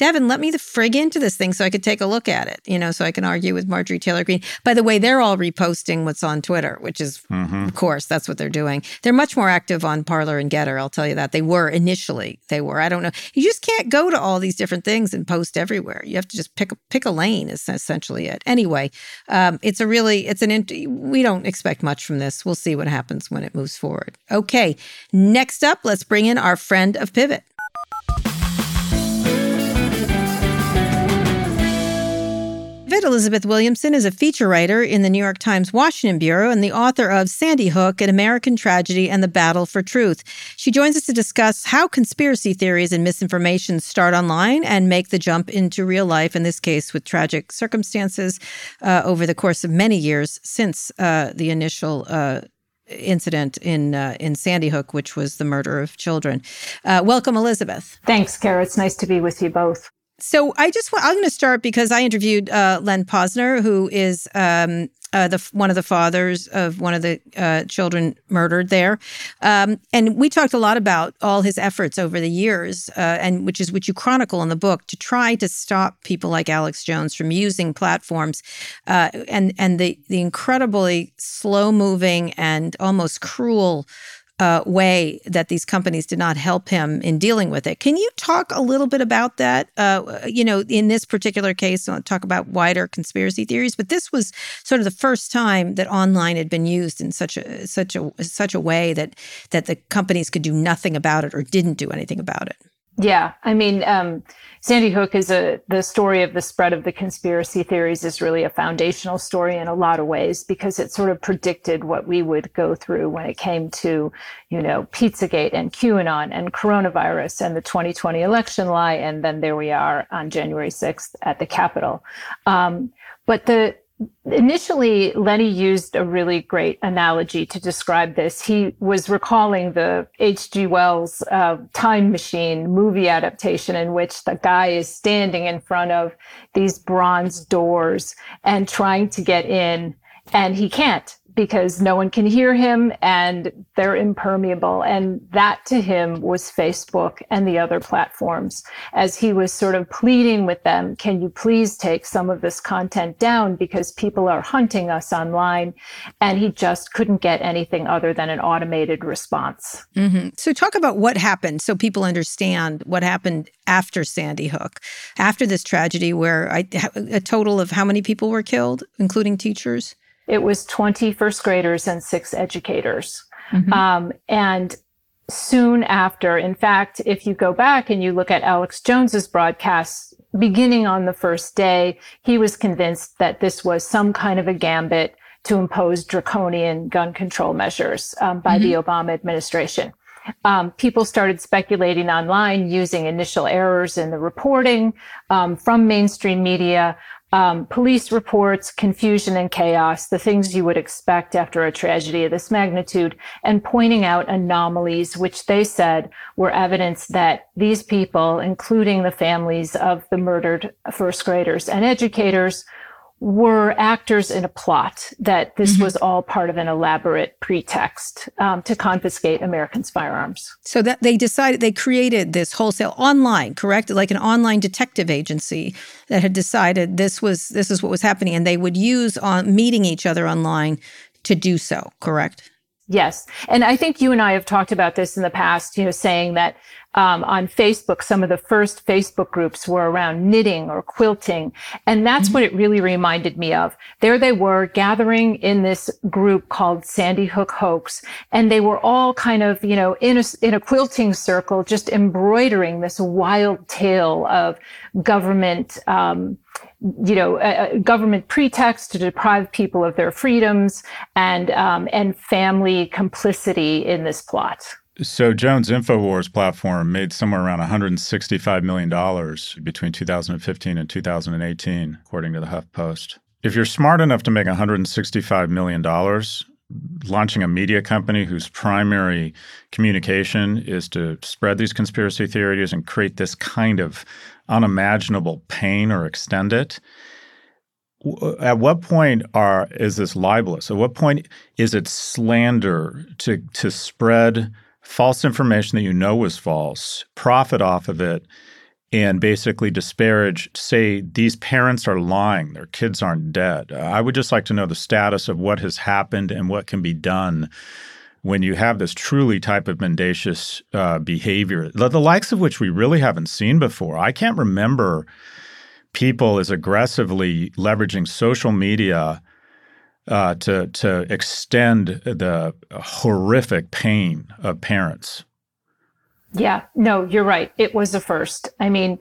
Devin, let me the frig into this thing so I could take a look at it, you know, so I can argue with Marjorie Taylor Greene. By the way, they're all reposting what's on Twitter, which is, mm-hmm. of course, that's what they're doing. They're much more active on Parler and Gettr, I'll tell you that. They were initially. They were. I don't know. You just can't go to all these different things and post everywhere. You have to just pick a, pick a lane, is essentially it. Anyway, um, it's a really, it's an, we don't expect much from this. We'll see what happens when it moves forward. Okay. Next up, let's bring in our friend of Pivot. Elizabeth Williamson is a feature writer in the New York Times Washington Bureau and the author of Sandy Hook, An American Tragedy and the Battle for Truth. She joins us to discuss how conspiracy theories and misinformation start online and make the jump into real life, in this case with tragic circumstances uh, over the course of many years since uh, the initial. Uh, incident in uh, in Sandy Hook, which was the murder of children. Uh, welcome, Elizabeth. Thanks, Kara. It's nice to be with you both. So I just want, I'm going to start because I interviewed uh, Len Pozner, who is um, uh, the one of the fathers of one of the uh, children murdered there, um, and we talked a lot about all his efforts over the years, uh, and which is which you chronicle in the book to try to stop people like Alex Jones from using platforms, uh, and and the the incredibly slow moving and almost cruel uh, way that these companies did not help him in dealing with it. Can you talk a little bit about that? Uh, you know, in this particular case, I'll talk about wider conspiracy theories, but this was sort of the first time that online had been used in such a such a such a way that that the companies could do nothing about it or didn't do anything about it. Yeah, I mean, um, Sandy Hook is a the story of the spread of the conspiracy theories is really a foundational story in a lot of ways because it sort of predicted what we would go through when it came to, you know, Pizzagate and QAnon and coronavirus and the 2020 election lie, and then there we are on January 6th at the Capitol. Um, but the initially lenny used a really great analogy to describe this. He was recalling the H.G. Wells uh, time machine movie adaptation in which the guy is standing in front of these bronze doors and trying to get in and he can't because no one can hear him and they're impermeable. And that to him was Facebook and the other platforms as he was sort of pleading with them, can you please take some of this content down because people are hunting us online. And he just couldn't get anything other than an automated response. Mm-hmm. So talk about what happened so people understand what happened after Sandy Hook, after this tragedy where I, a total of how many people were killed, including teachers? It was 20 first graders and six educators. Mm-hmm. Um, and soon after, in fact, if you go back and you look at Alex Jones's broadcasts, beginning on the first day, he was convinced that this was some kind of a gambit to impose draconian gun control measures um, by mm-hmm. the Obama administration. Um, people started speculating online using initial errors in the reporting um, from mainstream media um, police reports, confusion and chaos, the things you would expect after a tragedy of this magnitude, and pointing out anomalies, which they said were evidence that these people, including the families of the murdered first graders and educators, were actors in a plot that this mm-hmm. was all part of an elaborate pretext um, to confiscate Americans' firearms. So that they decided they created this wholesale online, correct? Like an online detective agency that had decided this was this is what was happening, and they would use on meeting each other online to do so. Correct? Yes. And I think you and I have talked about this in the past, you know, saying that um, on Facebook, some of the first Facebook groups were around knitting or quilting. And that's mm-hmm. what it really reminded me of. There they were gathering in this group called Sandy Hook Hoax. And they were all kind of, you know, in a, in a quilting circle, just embroidering this wild tale of government, um, you know, a, a, government pretext to deprive people of their freedoms and um, and family complicity in this plot. So Jones Infowars platform made somewhere around 165 million dollars between 2015 and 2018, according to the HuffPost. If you're smart enough to make 165 million dollars, launching a media company whose primary communication is to spread these conspiracy theories and create this kind of unimaginable pain or extend it uh, at what point are is this libelous? At what point is it slander to to spread false information that you know was false profit off of it and basically disparage say these parents are lying their kids aren't dead? I would just like to know the status of what has happened and what can be done when you have this truly type of mendacious uh, behavior, the, the likes of which we really haven't seen before. I can't remember people as aggressively leveraging social media uh, to to extend the horrific pain of parents. Yeah, no, you're right. It was the first. I mean,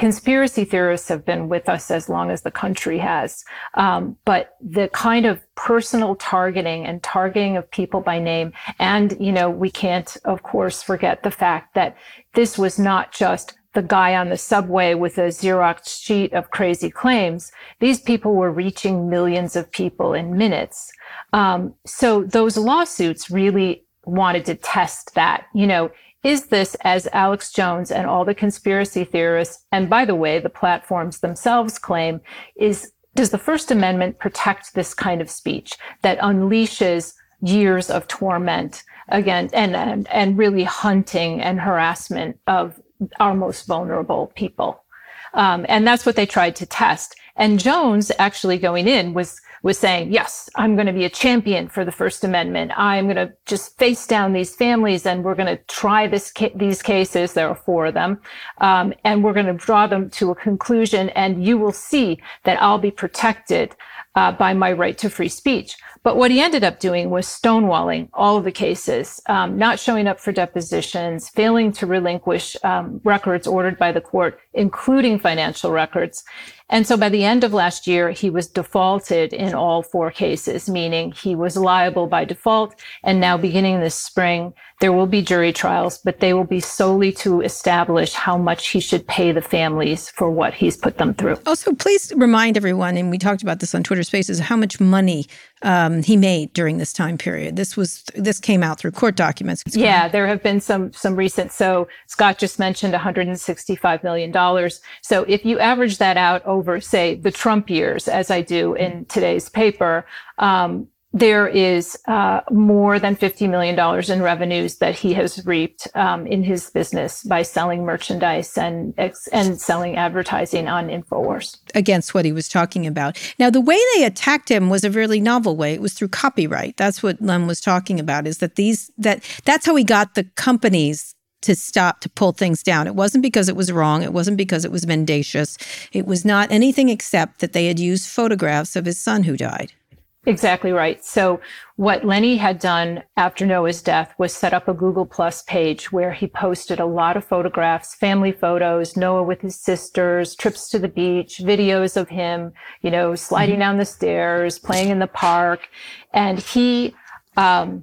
conspiracy theorists have been with us as long as the country has. Um, but the kind of personal targeting and targeting of people by name, and, you know, we can't, of course, forget the fact that this was not just the guy on the subway with a Xerox sheet of crazy claims. These people were reaching millions of people in minutes. Um, so those lawsuits really wanted to test that. You know, is this, as Alex Jones and all the conspiracy theorists, and by the way, the platforms themselves claim, is does the First Amendment protect this kind of speech that unleashes years of torment again and, and, and really hunting and harassment of our most vulnerable people? Um, and that's what they tried to test. And Jones actually going in was was saying, yes, I'm going to be a champion for the First Amendment. I'm going to just face down these families and we're going to try this ca- these cases. There are four of them. Um, and we're going to draw them to a conclusion and you will see that I'll be protected uh, by my right to free speech. But what he ended up doing was stonewalling all of the cases, um, not showing up for depositions, failing to relinquish um, records ordered by the court, including financial records. And so by the end of last year, he was defaulted in all four cases, meaning he was liable by default. And now beginning this spring, there will be jury trials, but they will be solely to establish how much he should pay the families for what he's put them through. Also, please remind everyone, and we talked about this on Twitter Spaces, how much money um, he made during this time period. This was this came out through court documents. Yeah, there have been some some recent. So Scott just mentioned 165 million dollars. So if you average that out over, say, the Trump years, as I do in today's paper, um, there is uh, more than $50 million in revenues that he has reaped um, in his business by selling merchandise and, and selling advertising on InfoWars. Against what he was talking about. Now, the way they attacked him was a really novel way. It was through copyright. That's what Len was talking about, is that these, that that's how he got the companies to stop to pull things down. It wasn't because it was wrong. It wasn't because it was mendacious. It was not anything except that they had used photographs of his son who died. Exactly right. So what Lenny had done after Noah's death was set up a Google Plus page where he posted a lot of photographs, family photos, Noah with his sisters, trips to the beach, videos of him, you know, sliding mm-hmm. down the stairs, playing in the park. And he, um,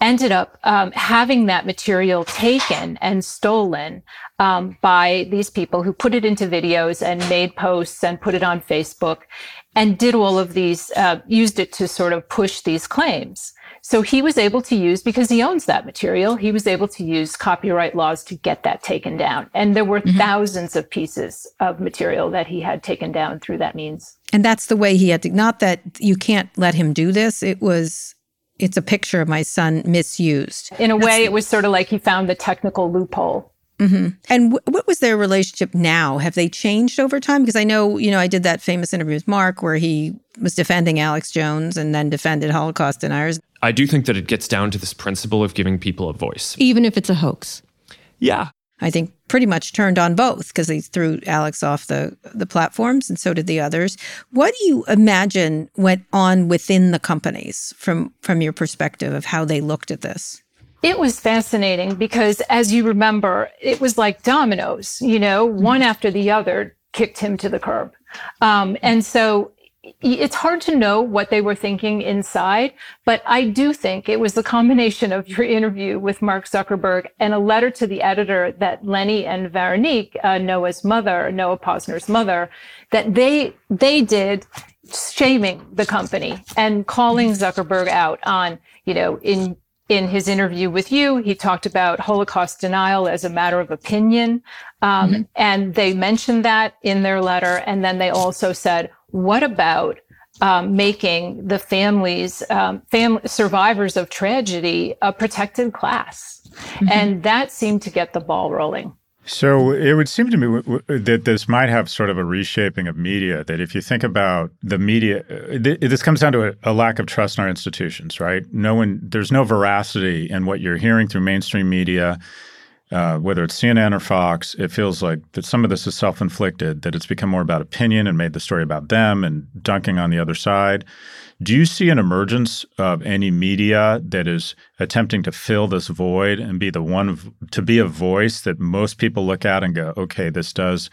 ended up um, having that material taken and stolen um, by these people who put it into videos and made posts and put it on Facebook and did all of these, uh, used it to sort of push these claims. So he was able to use, because he owns that material, he was able to use copyright laws to get that taken down. And there were mm-hmm. thousands of pieces of material that he had taken down through that means. And that's the way he had to, not that you can't let him do this. It was it's a picture of my son misused. In a way, it was sort of like he found the technical loophole. Mm-hmm. And w- what was their relationship now? Have they changed over time? Because I know, you know, I did that famous interview with Mark where he was defending Alex Jones and then defended Holocaust deniers. I do think that it gets down to this principle of giving people a voice, even if it's a hoax. Yeah, I think pretty much turned on both because they threw Alex off the the platforms and so did the others. What do you imagine went on within the companies from from your perspective of how they looked at this? It was fascinating because as you remember, it was like dominoes, you know, one after the other kicked him to the curb. Um, and so it's hard to know what they were thinking inside, but I do think it was the combination of your interview with Mark Zuckerberg and a letter to the editor that Lenny and Veronique, uh, Noah's mother, Noah Pozner's mother, that they they did shaming the company and calling Zuckerberg out on, you know, in in his interview with you, he talked about Holocaust denial as a matter of opinion. Um, mm-hmm. And they mentioned that in their letter. And then they also said, what about um, making the families, um, fam- survivors of tragedy, a protected class? Mm-hmm. And that seemed to get the ball rolling. So it would seem to me w- w- that this might have sort of a reshaping of media. That if you think about the media, uh, th- this comes down to a, a, lack of trust in our institutions, right? No one, there's no veracity in what you're hearing through mainstream media uh, whether it's CNN or Fox, it feels like that some of this is self inflicted, that it's become more about opinion and made the story about them and dunking on the other side. Do you see an emergence of any media that is attempting to fill this void and be the one to be a voice that most people look at and go, okay, this does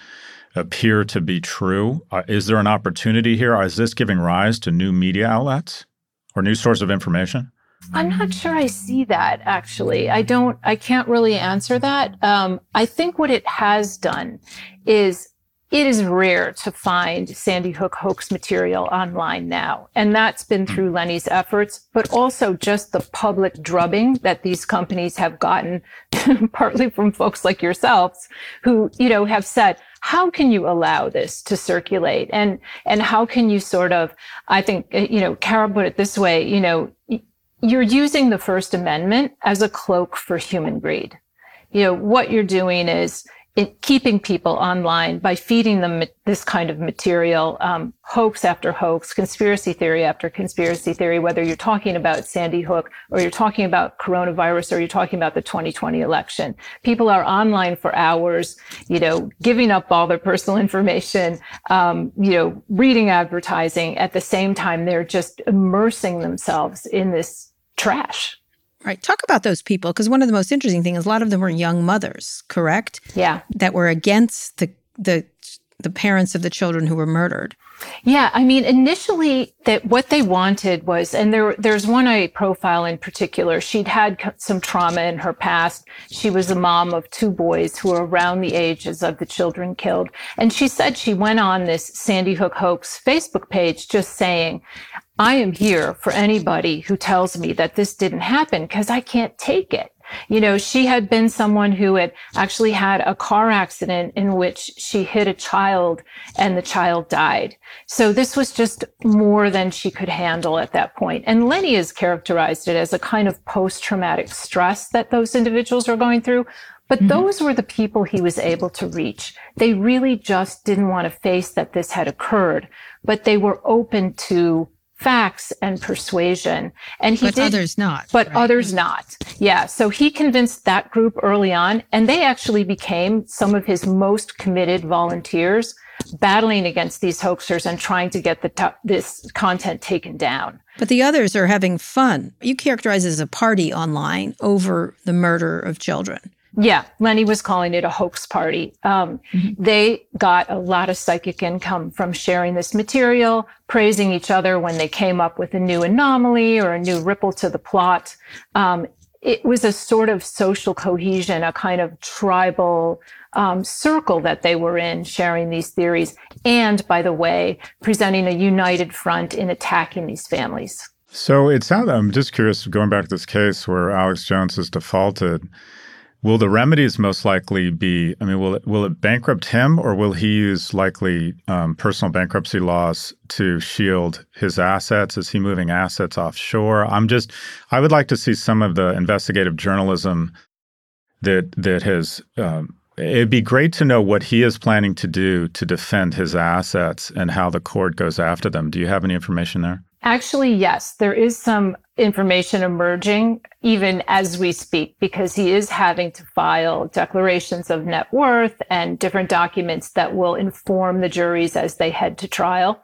appear to be true? Uh, is there an opportunity here? Is this giving rise to new media outlets or new source of information? I'm not sure I see that actually. I don't, I can't really answer that. Um, I think what it has done is it is rare to find Sandy Hook hoax material online now. And that's been through Lenny's efforts, but also just the public drubbing that these companies have gotten, partly from folks like yourselves who, you know, have said, how can you allow this to circulate? And, and how can you sort of, I think, you know, Kara put it this way, you know, you're using the First Amendment as a cloak for human greed. You know, what you're doing is keeping people online by feeding them this kind of material, um, hoax after hoax, conspiracy theory after conspiracy theory, whether you're talking about Sandy Hook or you're talking about coronavirus or you're talking about the 2020 election. People are online for hours, you know, giving up all their personal information, um, you know, reading advertising. At the same time, they're just immersing themselves in this trash. Right. Talk about those people because one of the most interesting things is a lot of them were young mothers, correct? Yeah. That were against the the the parents of the children who were murdered. Yeah, I mean, initially that what they wanted was, and there, there's one I profile in particular. She'd had some trauma in her past. She was a mom of two boys who were around the ages of the children killed. And she said she went on this Sandy Hook hoax Facebook page just saying, I am here for anybody who tells me that this didn't happen because I can't take it. You know, she had been someone who had actually had a car accident in which she hit a child and the child died. So this was just more than she could handle at that point. And Lenny has characterized it as a kind of post traumatic stress that those individuals are going through. But mm-hmm. those were the people he was able to reach. They really just didn't want to face that this had occurred, but they were open to facts and persuasion. And he but did, others not. But right? others not. Yeah. So he convinced that group early on, and they actually became some of his most committed volunteers battling against these hoaxers and trying to get the t- this content taken down. But the others are having fun. You characterize it as a party online over the murder of children. Yeah, Lenny was calling it a hoax party. Um, mm-hmm. They got a lot of psychic income from sharing this material, praising each other when they came up with a new anomaly or a new ripple to the plot. Um, it was a sort of social cohesion, a kind of tribal um, circle that they were in, sharing these theories. And by the way, presenting a united front in attacking these families. So it sounds, I'm just curious, going back to this case where Alex Jones has defaulted. Will the remedies most likely be? I mean, will it will it bankrupt him, or will he use likely um, personal bankruptcy laws to shield his assets? Is he moving assets offshore? I'm just, I would like to see some of the investigative journalism that that has. Um, it'd be great to know what he is planning to do to defend his assets and how the court goes after them. Do you have any information there? Actually, yes, there is some information emerging even as we speak because he is having to file declarations of net worth and different documents that will inform the juries as they head to trial.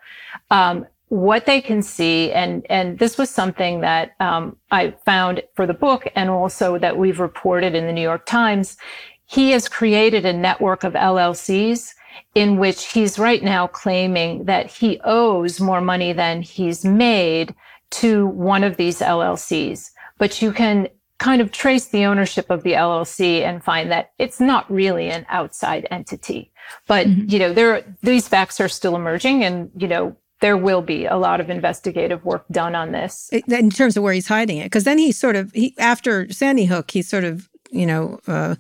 Um, what they can see, and and this was something that um, I found for the book, and also that we've reported in the New York Times. He has created a network of LLCs in which he's right now claiming that he owes more money than he's made to one of these LLCs. But you can kind of trace the ownership of the LLC and find that it's not really an outside entity. But, mm-hmm. you know, there, these facts are still emerging and, you know, there will be a lot of investigative work done on this. In terms of where he's hiding it. Because then he sort of, he, after Sandy Hook, he sort of, you know, uh,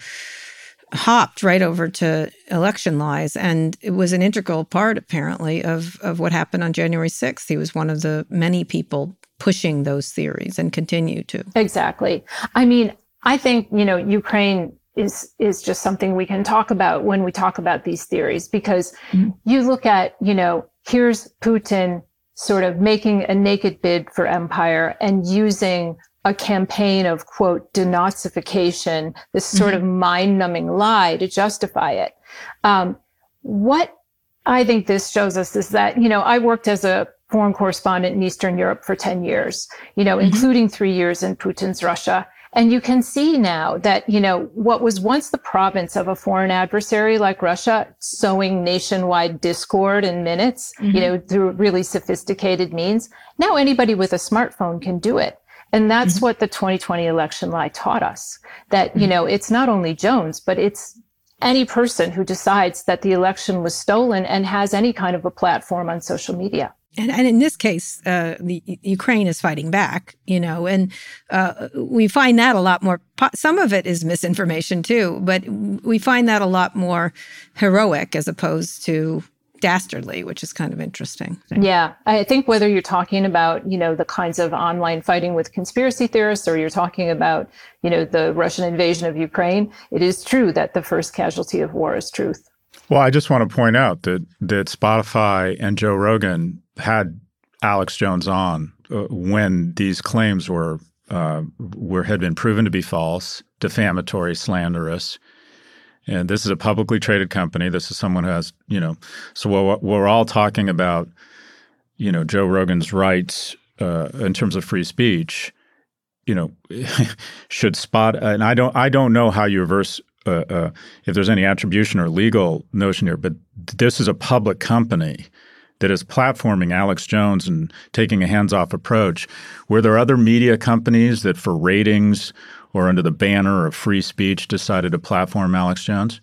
hopped right over to election lies and it was an integral part apparently of of what happened on January 6th he was one of the many people pushing those theories and continue to. Exactly. I mean i think you know ukraine is is just something we can talk about when we talk about these theories because mm-hmm. you look at you know here's putin sort of making a naked bid for empire and using a campaign of quote denazification, this sort mm-hmm. of mind numbing lie to justify it. Um, what I think this shows us is that, you know, I worked as a foreign correspondent in Eastern Europe for 10 years, you know, mm-hmm. including three years in Putin's Russia. And you can see now that, you know, what was once the province of a foreign adversary like Russia, sowing nationwide discord in minutes, mm-hmm. you know, through really sophisticated means, now anybody with a smartphone can do it. And that's mm-hmm. what the 2020 election lie taught us that, you mm-hmm. know, it's not only Jones, but it's any person who decides that the election was stolen and has any kind of a platform on social media. And, and in this case, uh, the Ukraine is fighting back, you know, and uh, we find that a lot more. Some of it is misinformation too, but we find that a lot more heroic as opposed to dastardly, which is kind of interesting. Yeah, I think whether you're talking about you know the kinds of online fighting with conspiracy theorists, or you're talking about you know the Russian invasion of Ukraine, it is true that the first casualty of war is truth. Well, I just want to point out that that Spotify and Joe Rogan had Alex Jones on uh, when these claims were uh, were had been proven to be false, defamatory, slanderous. And this is a publicly traded company. This is someone who has, you know, so we're, we're all talking about, you know, Joe Rogan's rights uh, in terms of free speech. You know, should spot, and I don't, I don't know how you reverse uh, uh, if there's any attribution or legal notion here, but this is a public company that is platforming Alex Jones and taking a hands-off approach. Were there other media companies that, for ratings or under the banner of free speech, decided to platform Alex Jones?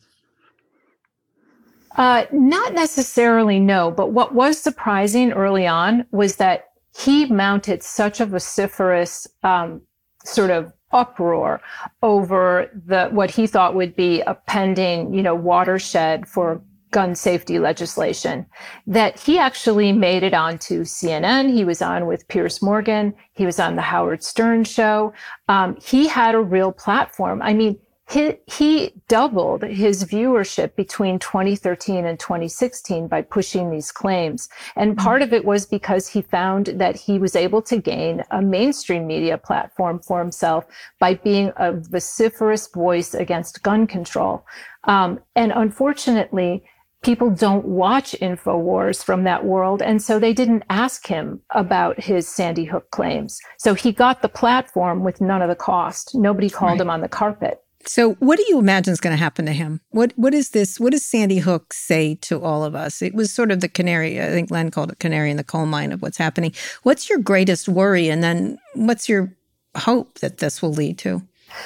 Uh, not necessarily, no. But what was surprising early on was that he mounted such a vociferous um, sort of uproar over the what he thought would be a pending, you know, watershed for gun safety legislation that he actually made it onto CNN. He was on with Piers Morgan. He was on the Howard Stern show. Um, he had a real platform. I mean, he, he doubled his viewership between 2013 and 2016 by pushing these claims. And mm-hmm. part of it was because he found that he was able to gain a mainstream media platform for himself by being a vociferous voice against gun control. Um, and unfortunately, people don't watch InfoWars from that world. And so they didn't ask him about his Sandy Hook claims. So he got the platform with none of the cost. Nobody called right. him on the carpet. So, what do you imagine is going to happen to him? What What is this? What does Sandy Hook say to all of us? It was sort of the canary. I think Len called it canary in the coal mine of what's happening. What's your greatest worry, and then what's your hope that this will lead to?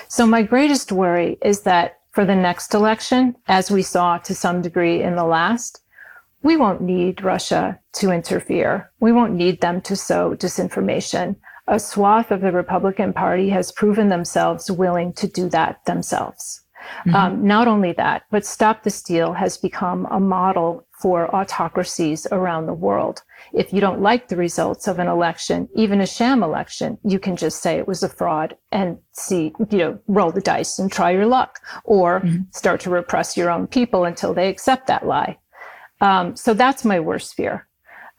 So, my greatest worry is that for the next election, as we saw to some degree in the last, we won't need Russia to interfere. We won't need them to sow disinformation. A swath of the Republican Party has proven themselves willing to do that themselves. Mm-hmm. Um, not only that, but Stop the Steal has become a model for autocracies around the world. If you don't like the results of an election, even a sham election, you can just say it was a fraud and see, you know, roll the dice and try your luck or mm-hmm. start to repress your own people until they accept that lie. Um, so that's my worst fear.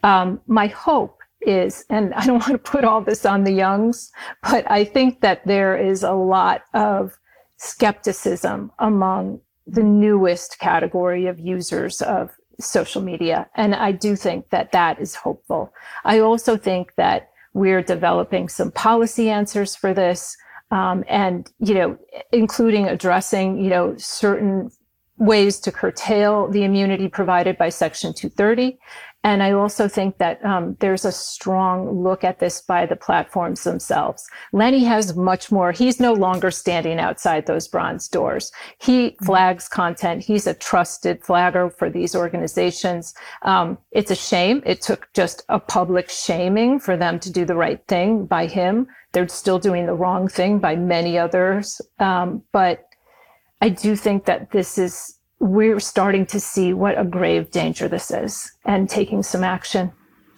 Um, my hope is, and I don't want to put all this on the youngs, but I think that there is a lot of skepticism among the newest category of users of social media. And I do think that that is hopeful. I also think that we're developing some policy answers for this. Um, and, you know, including addressing, you know, certain ways to curtail the immunity provided by Section 230 and I also think that um, there's a strong look at this by the platforms themselves. Lenny has much more. He's no longer standing outside those bronze doors. He mm-hmm. flags content. He's a trusted flagger for these organizations. Um, it's a shame. It took just a public shaming for them to do the right thing by him. They're still doing the wrong thing by many others. Um, but I do think that this is we're starting to see what a grave danger this is and taking some action.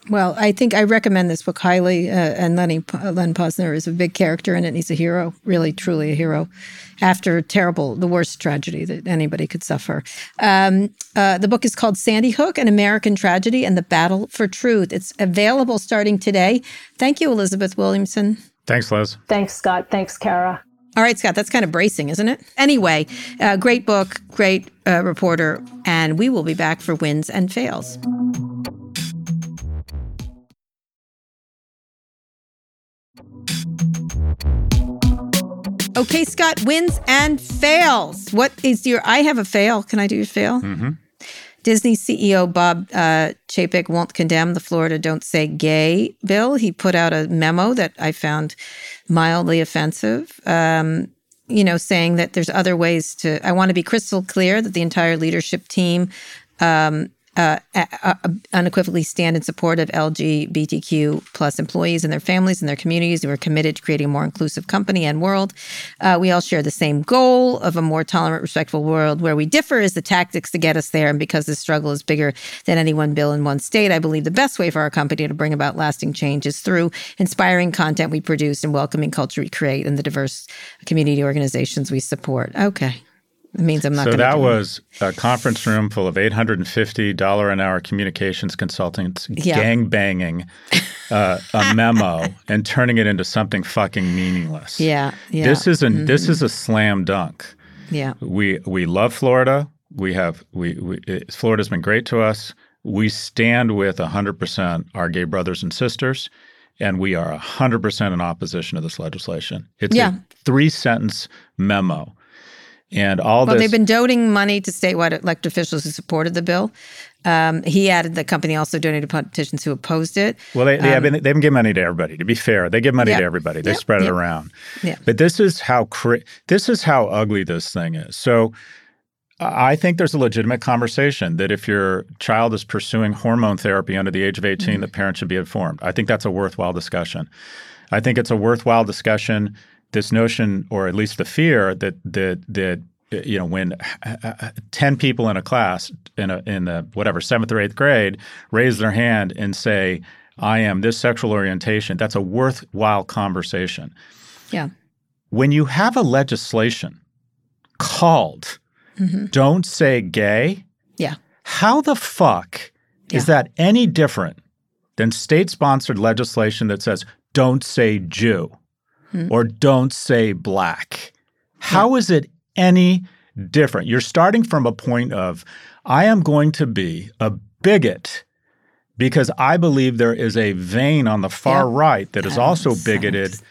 Well, I think I recommend this book highly. Uh, and Lenny, Len Pozner is a big character in it. And He's a hero, really, truly a hero, after terrible, the worst tragedy that anybody could suffer. Um, uh, the book is called Sandy Hook An American Tragedy and the Battle for Truth. It's available starting today. Thank you, Elizabeth Williamson. Thanks, Liz. Thanks, Scott. Thanks, Kara. All right, Scott, that's kind of bracing, isn't it? Anyway, uh, great book, great uh, reporter, and we will be back for wins and fails. Okay, Scott, wins and fails. What is your? I have a fail. Can I do your fail? Mm-hmm. Disney CEO Bob uh, Chapek won't condemn the Florida Don't Say Gay bill. He put out a memo that I found mildly offensive. Um, you know, saying that there's other ways to. I want to be crystal clear that the entire leadership team um, uh, unequivocally stand in support of LGBTQ plus employees and their families and their communities who are committed to creating a more inclusive company and world. Uh, we all share the same goal of a more tolerant, respectful world. Where we differ is the tactics to get us there. And because this struggle is bigger than any one bill in one state, I believe the best way for our company to bring about lasting change is through inspiring content we produce and welcoming culture we create and the diverse community organizations we support. Okay. It means I'm not. So that do was a conference room full of eight hundred and fifty dollar an hour communications consultants Yeah. gang banging uh, a memo and turning it into something fucking meaningless. Yeah, yeah. Mm-hmm. This is a this is a slam dunk. Yeah. We we love Florida. We have we, we it, Florida's been great to us. We stand with hundred percent our gay brothers and sisters, and we are hundred percent in opposition to this legislation. It's Yeah. a three sentence memo, and all Well, this. they've been donating money to statewide elected officials who supported the bill. Um, he added the company also donated to politicians who opposed it. Well, they, they have been they've been giving money to everybody. To be fair, they give money Um, Yeah. to everybody. They Yeah. spread it around. Yeah. But this is how cra- this is how ugly this thing is. So I think there's a legitimate conversation that if your child is pursuing hormone therapy under the age of 18, Mm-hmm. that parents should be informed. I think that's a worthwhile discussion. I think it's a worthwhile discussion. This notion, or at least the fear that that that you know, when uh, uh, uh ten people in a class in a in the whatever seventh or eighth grade raise their hand and say, "I am this sexual orientation," that's a worthwhile conversation. Yeah. When you have a legislation called mm-hmm. "Don't Say Gay," Yeah. how the fuck is that any different than state-sponsored legislation that says "Don't say Jew" Hmm. or "Don't say black"? How is it any different? You're starting from a point of, I am going to be a bigot because I believe there is a vein on the far Yeah. right that is also makes bigoted sense.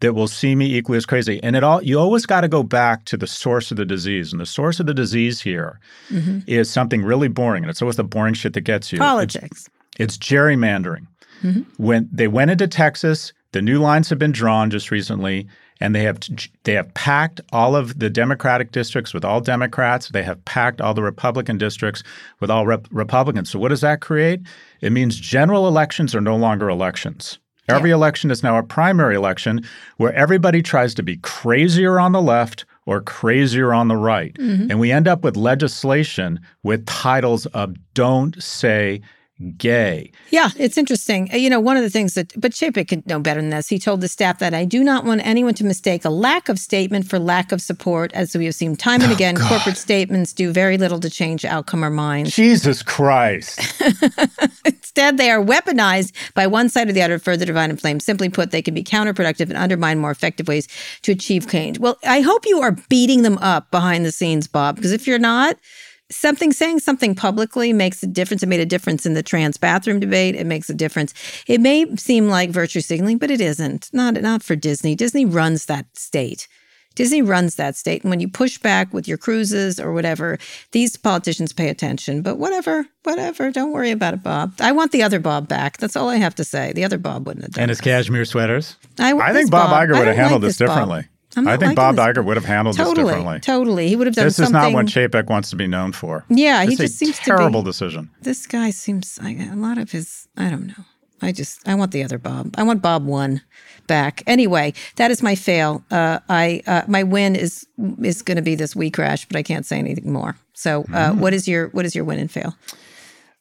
that will see me equally as crazy. And it all you always got to go back to the source of the disease. And the source of the disease here mm-hmm. is something really boring. And it's always the boring shit that gets you. Politics. it's gerrymandering. Mm-hmm. When they went into Texas, the new lines have been drawn just recently, and they have they have packed all of the Democratic districts with all Democrats. They have packed all the Republican districts with all rep- Republicans. So what does that create? It means general elections are no longer elections. Every election is now a primary election where everybody tries to be crazier on the left or crazier on the right. Mm-hmm. And we end up with legislation with titles of don't say gay. Yeah, it's interesting. Uh, You know, one of the things that, but Chapek could know better than this. He told the staff that I do not want anyone to mistake a lack of statement for lack of support. As we have seen time Oh, and again, corporate statements do very little to change outcome or minds. Jesus Christ. Instead, they are weaponized by one side or the other to further divide and flame. Simply put, they can be counterproductive and undermine more effective ways to achieve change. Well, I hope you are beating them up behind the scenes, Bob, because if you're not, something saying something publicly makes a difference. It made a difference in the trans bathroom debate. It makes a difference. It may seem like virtue signaling, but it isn't. Not not for Disney. Disney runs that state. Disney runs that state. And when you push back with your cruises or whatever, these politicians pay attention. But whatever, whatever. Don't worry about it, Bob. I want the other Bob back. That's all I have to say. The other Bob wouldn't have done and his this. cashmere sweaters. I, I think Bob, Iger would have handled like this Bob. differently. I'm I think Bob this. Iger would have handled Totally, this differently. totally. He would have done This is not what Chapek wants to be known for. Yeah, he It's just seems to be- terrible decision. this guy seems like a lot of his i don't know i just i want the other bob i want bob one back anyway that is my fail uh, i uh, my win is is going to be this WeCrashed but i can't say anything more so uh, what is your what is your win and fail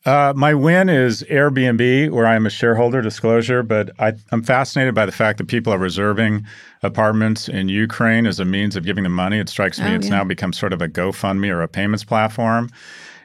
Uh, my win is Airbnb, where I am a shareholder disclosure, but I, I'm fascinated by the fact that people are reserving apartments in Ukraine as a means of giving them money. It strikes me Oh, it's yeah. now become sort of a GoFundMe or a payments platform.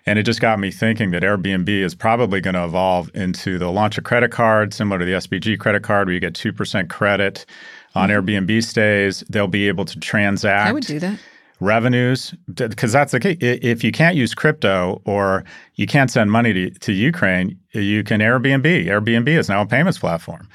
And it just got me thinking that Airbnb is probably going to evolve into the launch a credit card similar to the SBG credit card, where you get 2% credit on Airbnb stays. They'll be able to transact Mm-hmm. i would do that revenues because that's the key. If you can't use crypto or you can't send money to, to Ukraine, you can Airbnb. Airbnb is now a payments platform.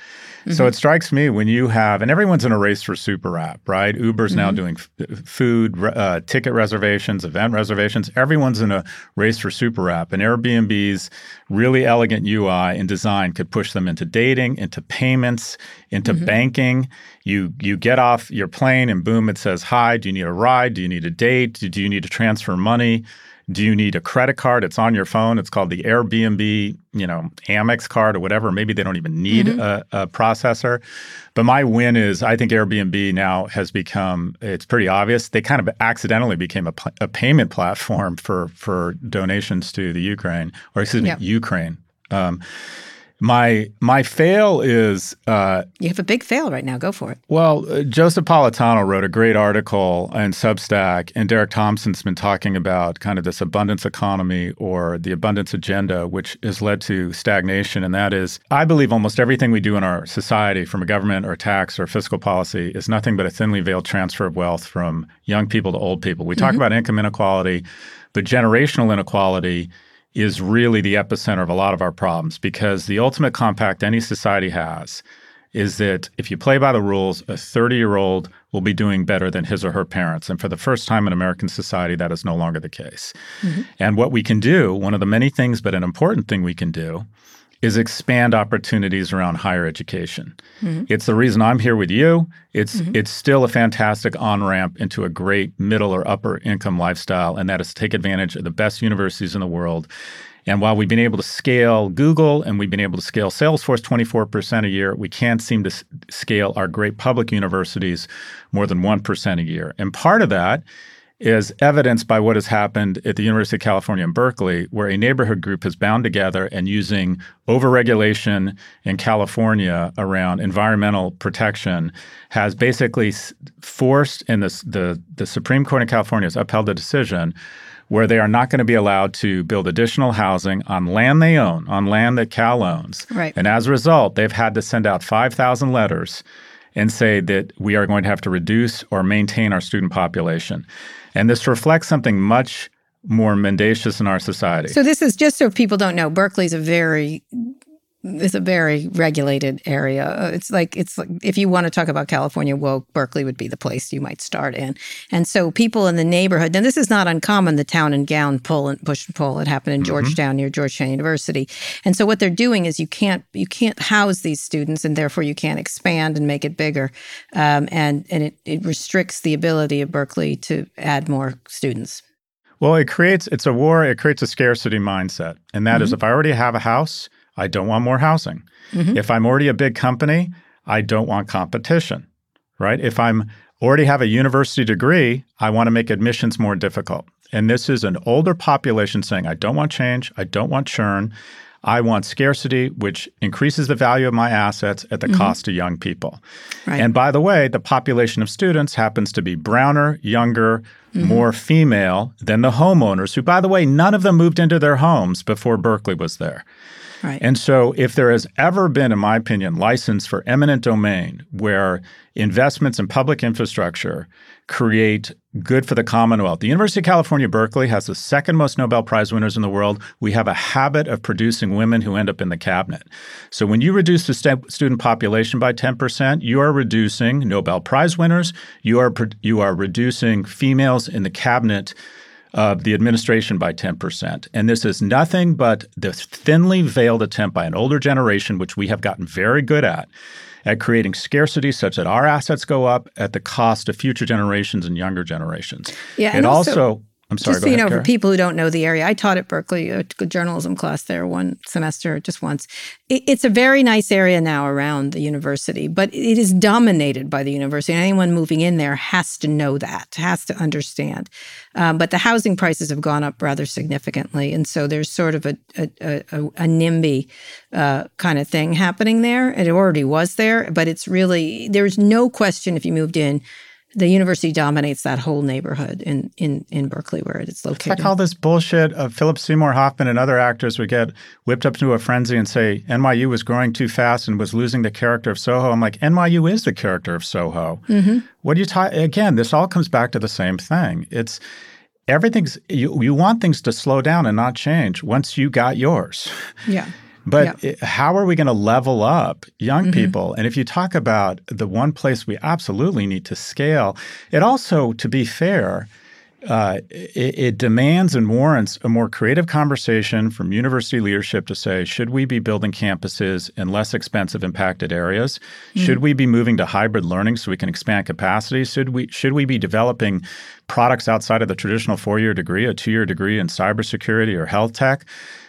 So it strikes me when you have, and everyone's in a race for super app, right? Uber's now doing f- food, uh, ticket reservations, event reservations. Everyone's in a race for super app, and Airbnb's really elegant UI and design could push them into dating, into payments, into banking. You you get off your plane and boom, it says, "Hi, do you need a ride? Do you need a date? Do you need to transfer money?" Do you need a credit card? It's on your phone. It's called the Airbnb, you know, Amex card or whatever. Maybe they don't even need mm-hmm. a, a, processor. But my win is I think Airbnb now has become, it's pretty obvious. They kind of accidentally became a, a payment platform for, for donations to the Ukraine, or excuse me, Ukraine. Um, my my fail is uh, you have a big fail right now. Go for it. Well, uh, Joseph Politano wrote a great article in Substack, and Derek Thompson's been talking about kind of this abundance economy or the abundance agenda, which has led to stagnation. And that is, I believe almost everything we do in our society, from a government or tax or fiscal policy, is nothing but a thinly veiled transfer of wealth from young people to old people. We talk mm-hmm. about income inequality, but generational inequality is really the epicenter of a lot of our problems because the ultimate compact any society has is that if you play by the rules, a 30 year old will be doing better than his or her parents. And for the first time in American society, that is no longer the case. Mm-hmm. And what we can do, one of the many things, but an important thing we can do, is expand opportunities around higher education. Mm-hmm. It's the reason I'm here with you. It's mm-hmm. it's still a fantastic on-ramp into a great middle or upper income lifestyle and that is to take advantage of the best universities in the world. And while we've been able to scale Google and we've been able to scale Salesforce 24% a year, we can't seem to s- scale our great public universities more than 1% a year. And part of that is evidenced by what has happened at the University of California in Berkeley, where a neighborhood group has bound together and using overregulation in California around environmental protection has basically forced, and the, the, the Supreme Court in California has upheld a decision where they are not going to be allowed to build additional housing on land they own, on land that Cal owns. Right. And as a result, they've had to send out 5,000 letters and say that we are going to have to reduce or maintain our student population. And this reflects something much more mendacious in our society. So this is just so people don't know, Berkeley's a very is a very regulated area. Uh, it's like it's like if you want to talk about California woke, Berkeley would be the place you might start in. And so people in the neighborhood, and this is not uncommon, the town and gown pull and push and pull. It happened in mm-hmm. Georgetown near Georgetown University. And so what they're doing is you can't you can't house these students, and therefore you can't expand and make it bigger. Um, and and it, it restricts the ability of Berkeley to add more students. Well, it creates it's a war. It creates a scarcity mindset, and that mm-hmm. is if I already have a house I don't want more housing. Mm-hmm. If I'm already a big company, I don't want competition, right? If I'm already have a university degree, I want to make admissions more difficult. And this is an older population saying, I don't want change, I don't want churn. I want scarcity, which increases the value of my assets at the mm-hmm. cost of young people. Right. And by the way, the population of students happens to be browner, younger, mm-hmm. more female than the homeowners, who, by the way, none of them moved into their homes before Berkeley was there. Right. And so, if there has ever been, in my opinion, license for eminent domain where investments in public infrastructure create good for the Commonwealth, the University of California, Berkeley has the second most Nobel Prize winners in the world. We have a habit of producing women who end up in the cabinet. So, when you reduce the st- student population by 10%, you are reducing Nobel Prize winners, you are, you are reducing females in the cabinet of the administration by 10%. And this is nothing but the thinly veiled attempt by an older generation, which we have gotten very good at, at creating scarcity such that our assets go up at the cost of future generations and younger generations. Yeah, and, and also, also I'm sorry. Just so you know, for people who don't know the area, I taught at Berkeley a journalism class there one semester, just once. it's a very nice area now around the university, but it is dominated by the university. And anyone moving in there has to know that, has to understand. Um, but the housing prices have gone up rather significantly, and so there's sort of a a, a, a NIMBY uh, kind of thing happening there. It already was there, but it's really there's no question if you moved in the university dominates that whole neighborhood in in in Berkeley where it's located. It's like all this bullshit of Philip Seymour Hoffman and other actors would get whipped up into a frenzy and say NYU was growing too fast and was losing the character of Soho. I'm like NYU is the character of Soho. Mm-hmm. What do you talk again? This all comes back to the same thing. It's everything's you you want things to slow down and not change once you got yours. Yeah. But it, how are we going to level up young mm-hmm. people? And if you talk about the one place we absolutely need to scale, it also, to be fair, uh, it, it, demands and warrants a more creative conversation from university leadership to say, should we be building campuses in less expensive impacted areas? Mm-hmm. Should we be moving to hybrid learning so we can expand capacity? Should we should we be developing products outside of the traditional four-year degree, a two-year degree in cybersecurity or health tech?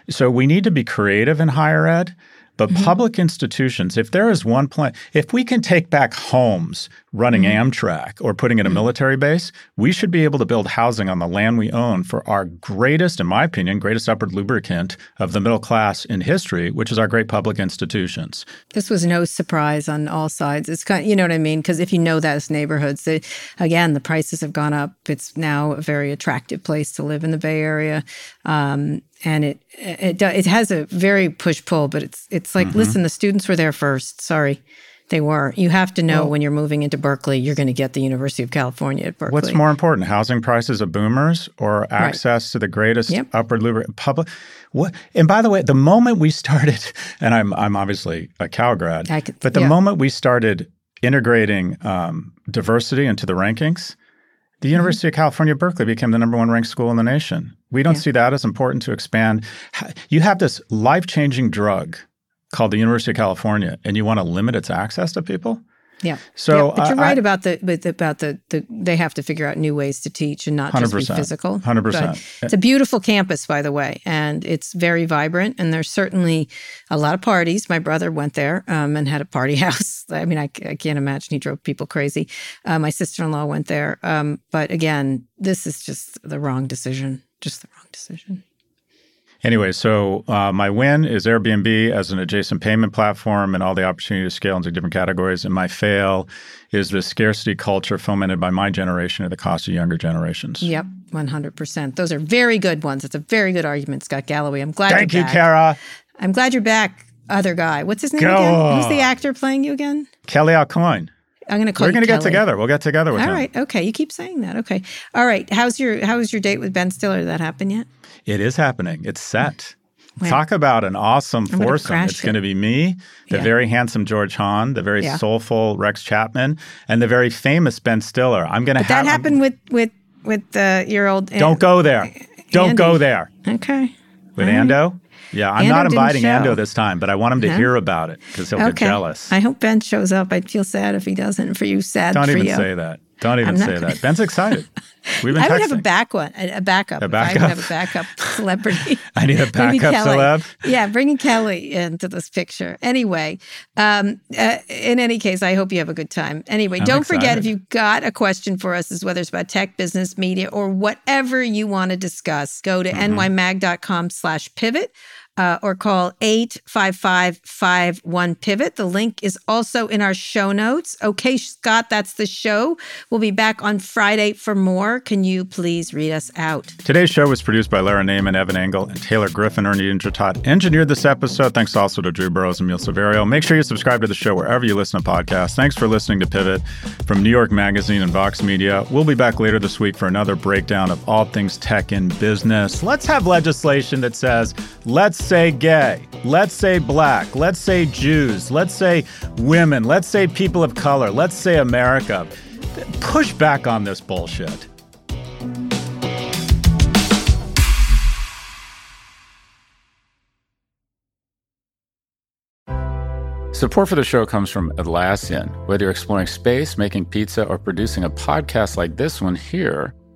So we need to be creative in higher ed. But mm-hmm. public institutions, if there is one plan, if we can take back homes running mm-hmm. Amtrak or putting in a mm-hmm. military base, we should be able to build housing on the land we own for our greatest, in my opinion, greatest upward lubricant of the middle class in history, which is our great public institutions. This was no surprise on all sides. It's kind, you know what I mean? Because if you know those neighborhoods, they, again, the prices have gone up. It's now a very attractive place to live in the Bay Area. Um, and it it it has a very push pull, but it's it's like mm-hmm. listen, the students were there first. Sorry, they were. You have to know well, when you're moving into Berkeley, you're going to get the University of California at Berkeley. What's more important, housing prices of boomers or access right. to the greatest yep. upward public? What? And by the way, the moment we started, and I'm I'm obviously a Cal grad, could, but the yeah. moment we started integrating um, diversity into the rankings, the mm-hmm. University mm-hmm. of California, Berkeley became the number one ranked school in the nation. We don't yeah. see that as important to expand. You have this life changing drug called the University of California, and you want to limit its access to people? Yeah. So, yeah, but you're right about the about the, the they have to figure out new ways to teach and not just be physical. Hundred percent. It's a beautiful campus, by the way, and it's very vibrant. And there's certainly a lot of parties. My brother went there um, and had a party house. I mean, I, I can't imagine he drove people crazy. Uh, my sister-in-law went there, um, but again, this is just the wrong decision just the wrong decision. Anyway, so uh, my win is Airbnb as an adjacent payment platform and all the opportunity to scale into different categories. And my fail is the scarcity culture fomented by my generation at the cost of younger generations. Yep, 100%. Those are very good ones. It's a very good argument, Scott Galloway. I'm glad Thank you, back. Kara. I'm glad you're back, other guy. What's his name Go. again? Who's the actor playing you again? Kelly Aucoin. I'm going to call. We're going to get together. We'll get together with All him. All right. Okay. You keep saying that. Okay. All right. How's your How's your date with Ben Stiller? Did that happen yet? It is happening. It's set. Talk about an awesome I'm foursome. It's going to be me, the yeah. very handsome George Hahn, the very yeah. soulful Rex Chapman, and the very famous Ben Stiller. I'm going to have that happened with with with uh, your old. Don't go there. Don't go there. Okay. With All Ando. Yeah, I'm Ando not inviting Ando this time, but I want him to huh? hear about it because he'll okay. get jealous. I hope Ben shows up. I'd feel sad if he doesn't. For you, sad. Don't even you. say that. Don't even say that. Ben's excited. We've been I would have a back one, a, backup. A backup. I would have a backup celebrity. I need a backup celeb. Yeah, bringing Kelly into this picture. Anyway, um, uh, in any case, I hope you have a good time. Anyway, I'm don't excited. forget if you've got a question for us, is whether it's about tech, business, media, or whatever you want to discuss, go to mm-hmm. nymag.com slash pivot uh, or call 855 pivot. The link is also in our show notes. Okay, Scott, that's the show. We'll be back on Friday for more. Can you please read us out? Today's show was produced by Lara Naaman, Evan Engel, and Taylor Griffin. Ernie Indradat engineered this episode. Thanks also to Drew Burrows and Emil Severio. Make sure you subscribe to the show wherever you listen to podcasts. Thanks for listening to Pivot from New York Magazine and Vox Media. We'll be back later this week for another breakdown of all things tech in business. Let's have legislation that says, let's say gay. Let's say black. Let's say Jews. Let's say women. Let's say people of color. Let's say America. Push back on this bullshit. Support for the show comes from Atlassian. Whether you're exploring space, making pizza, or producing a podcast like this one here,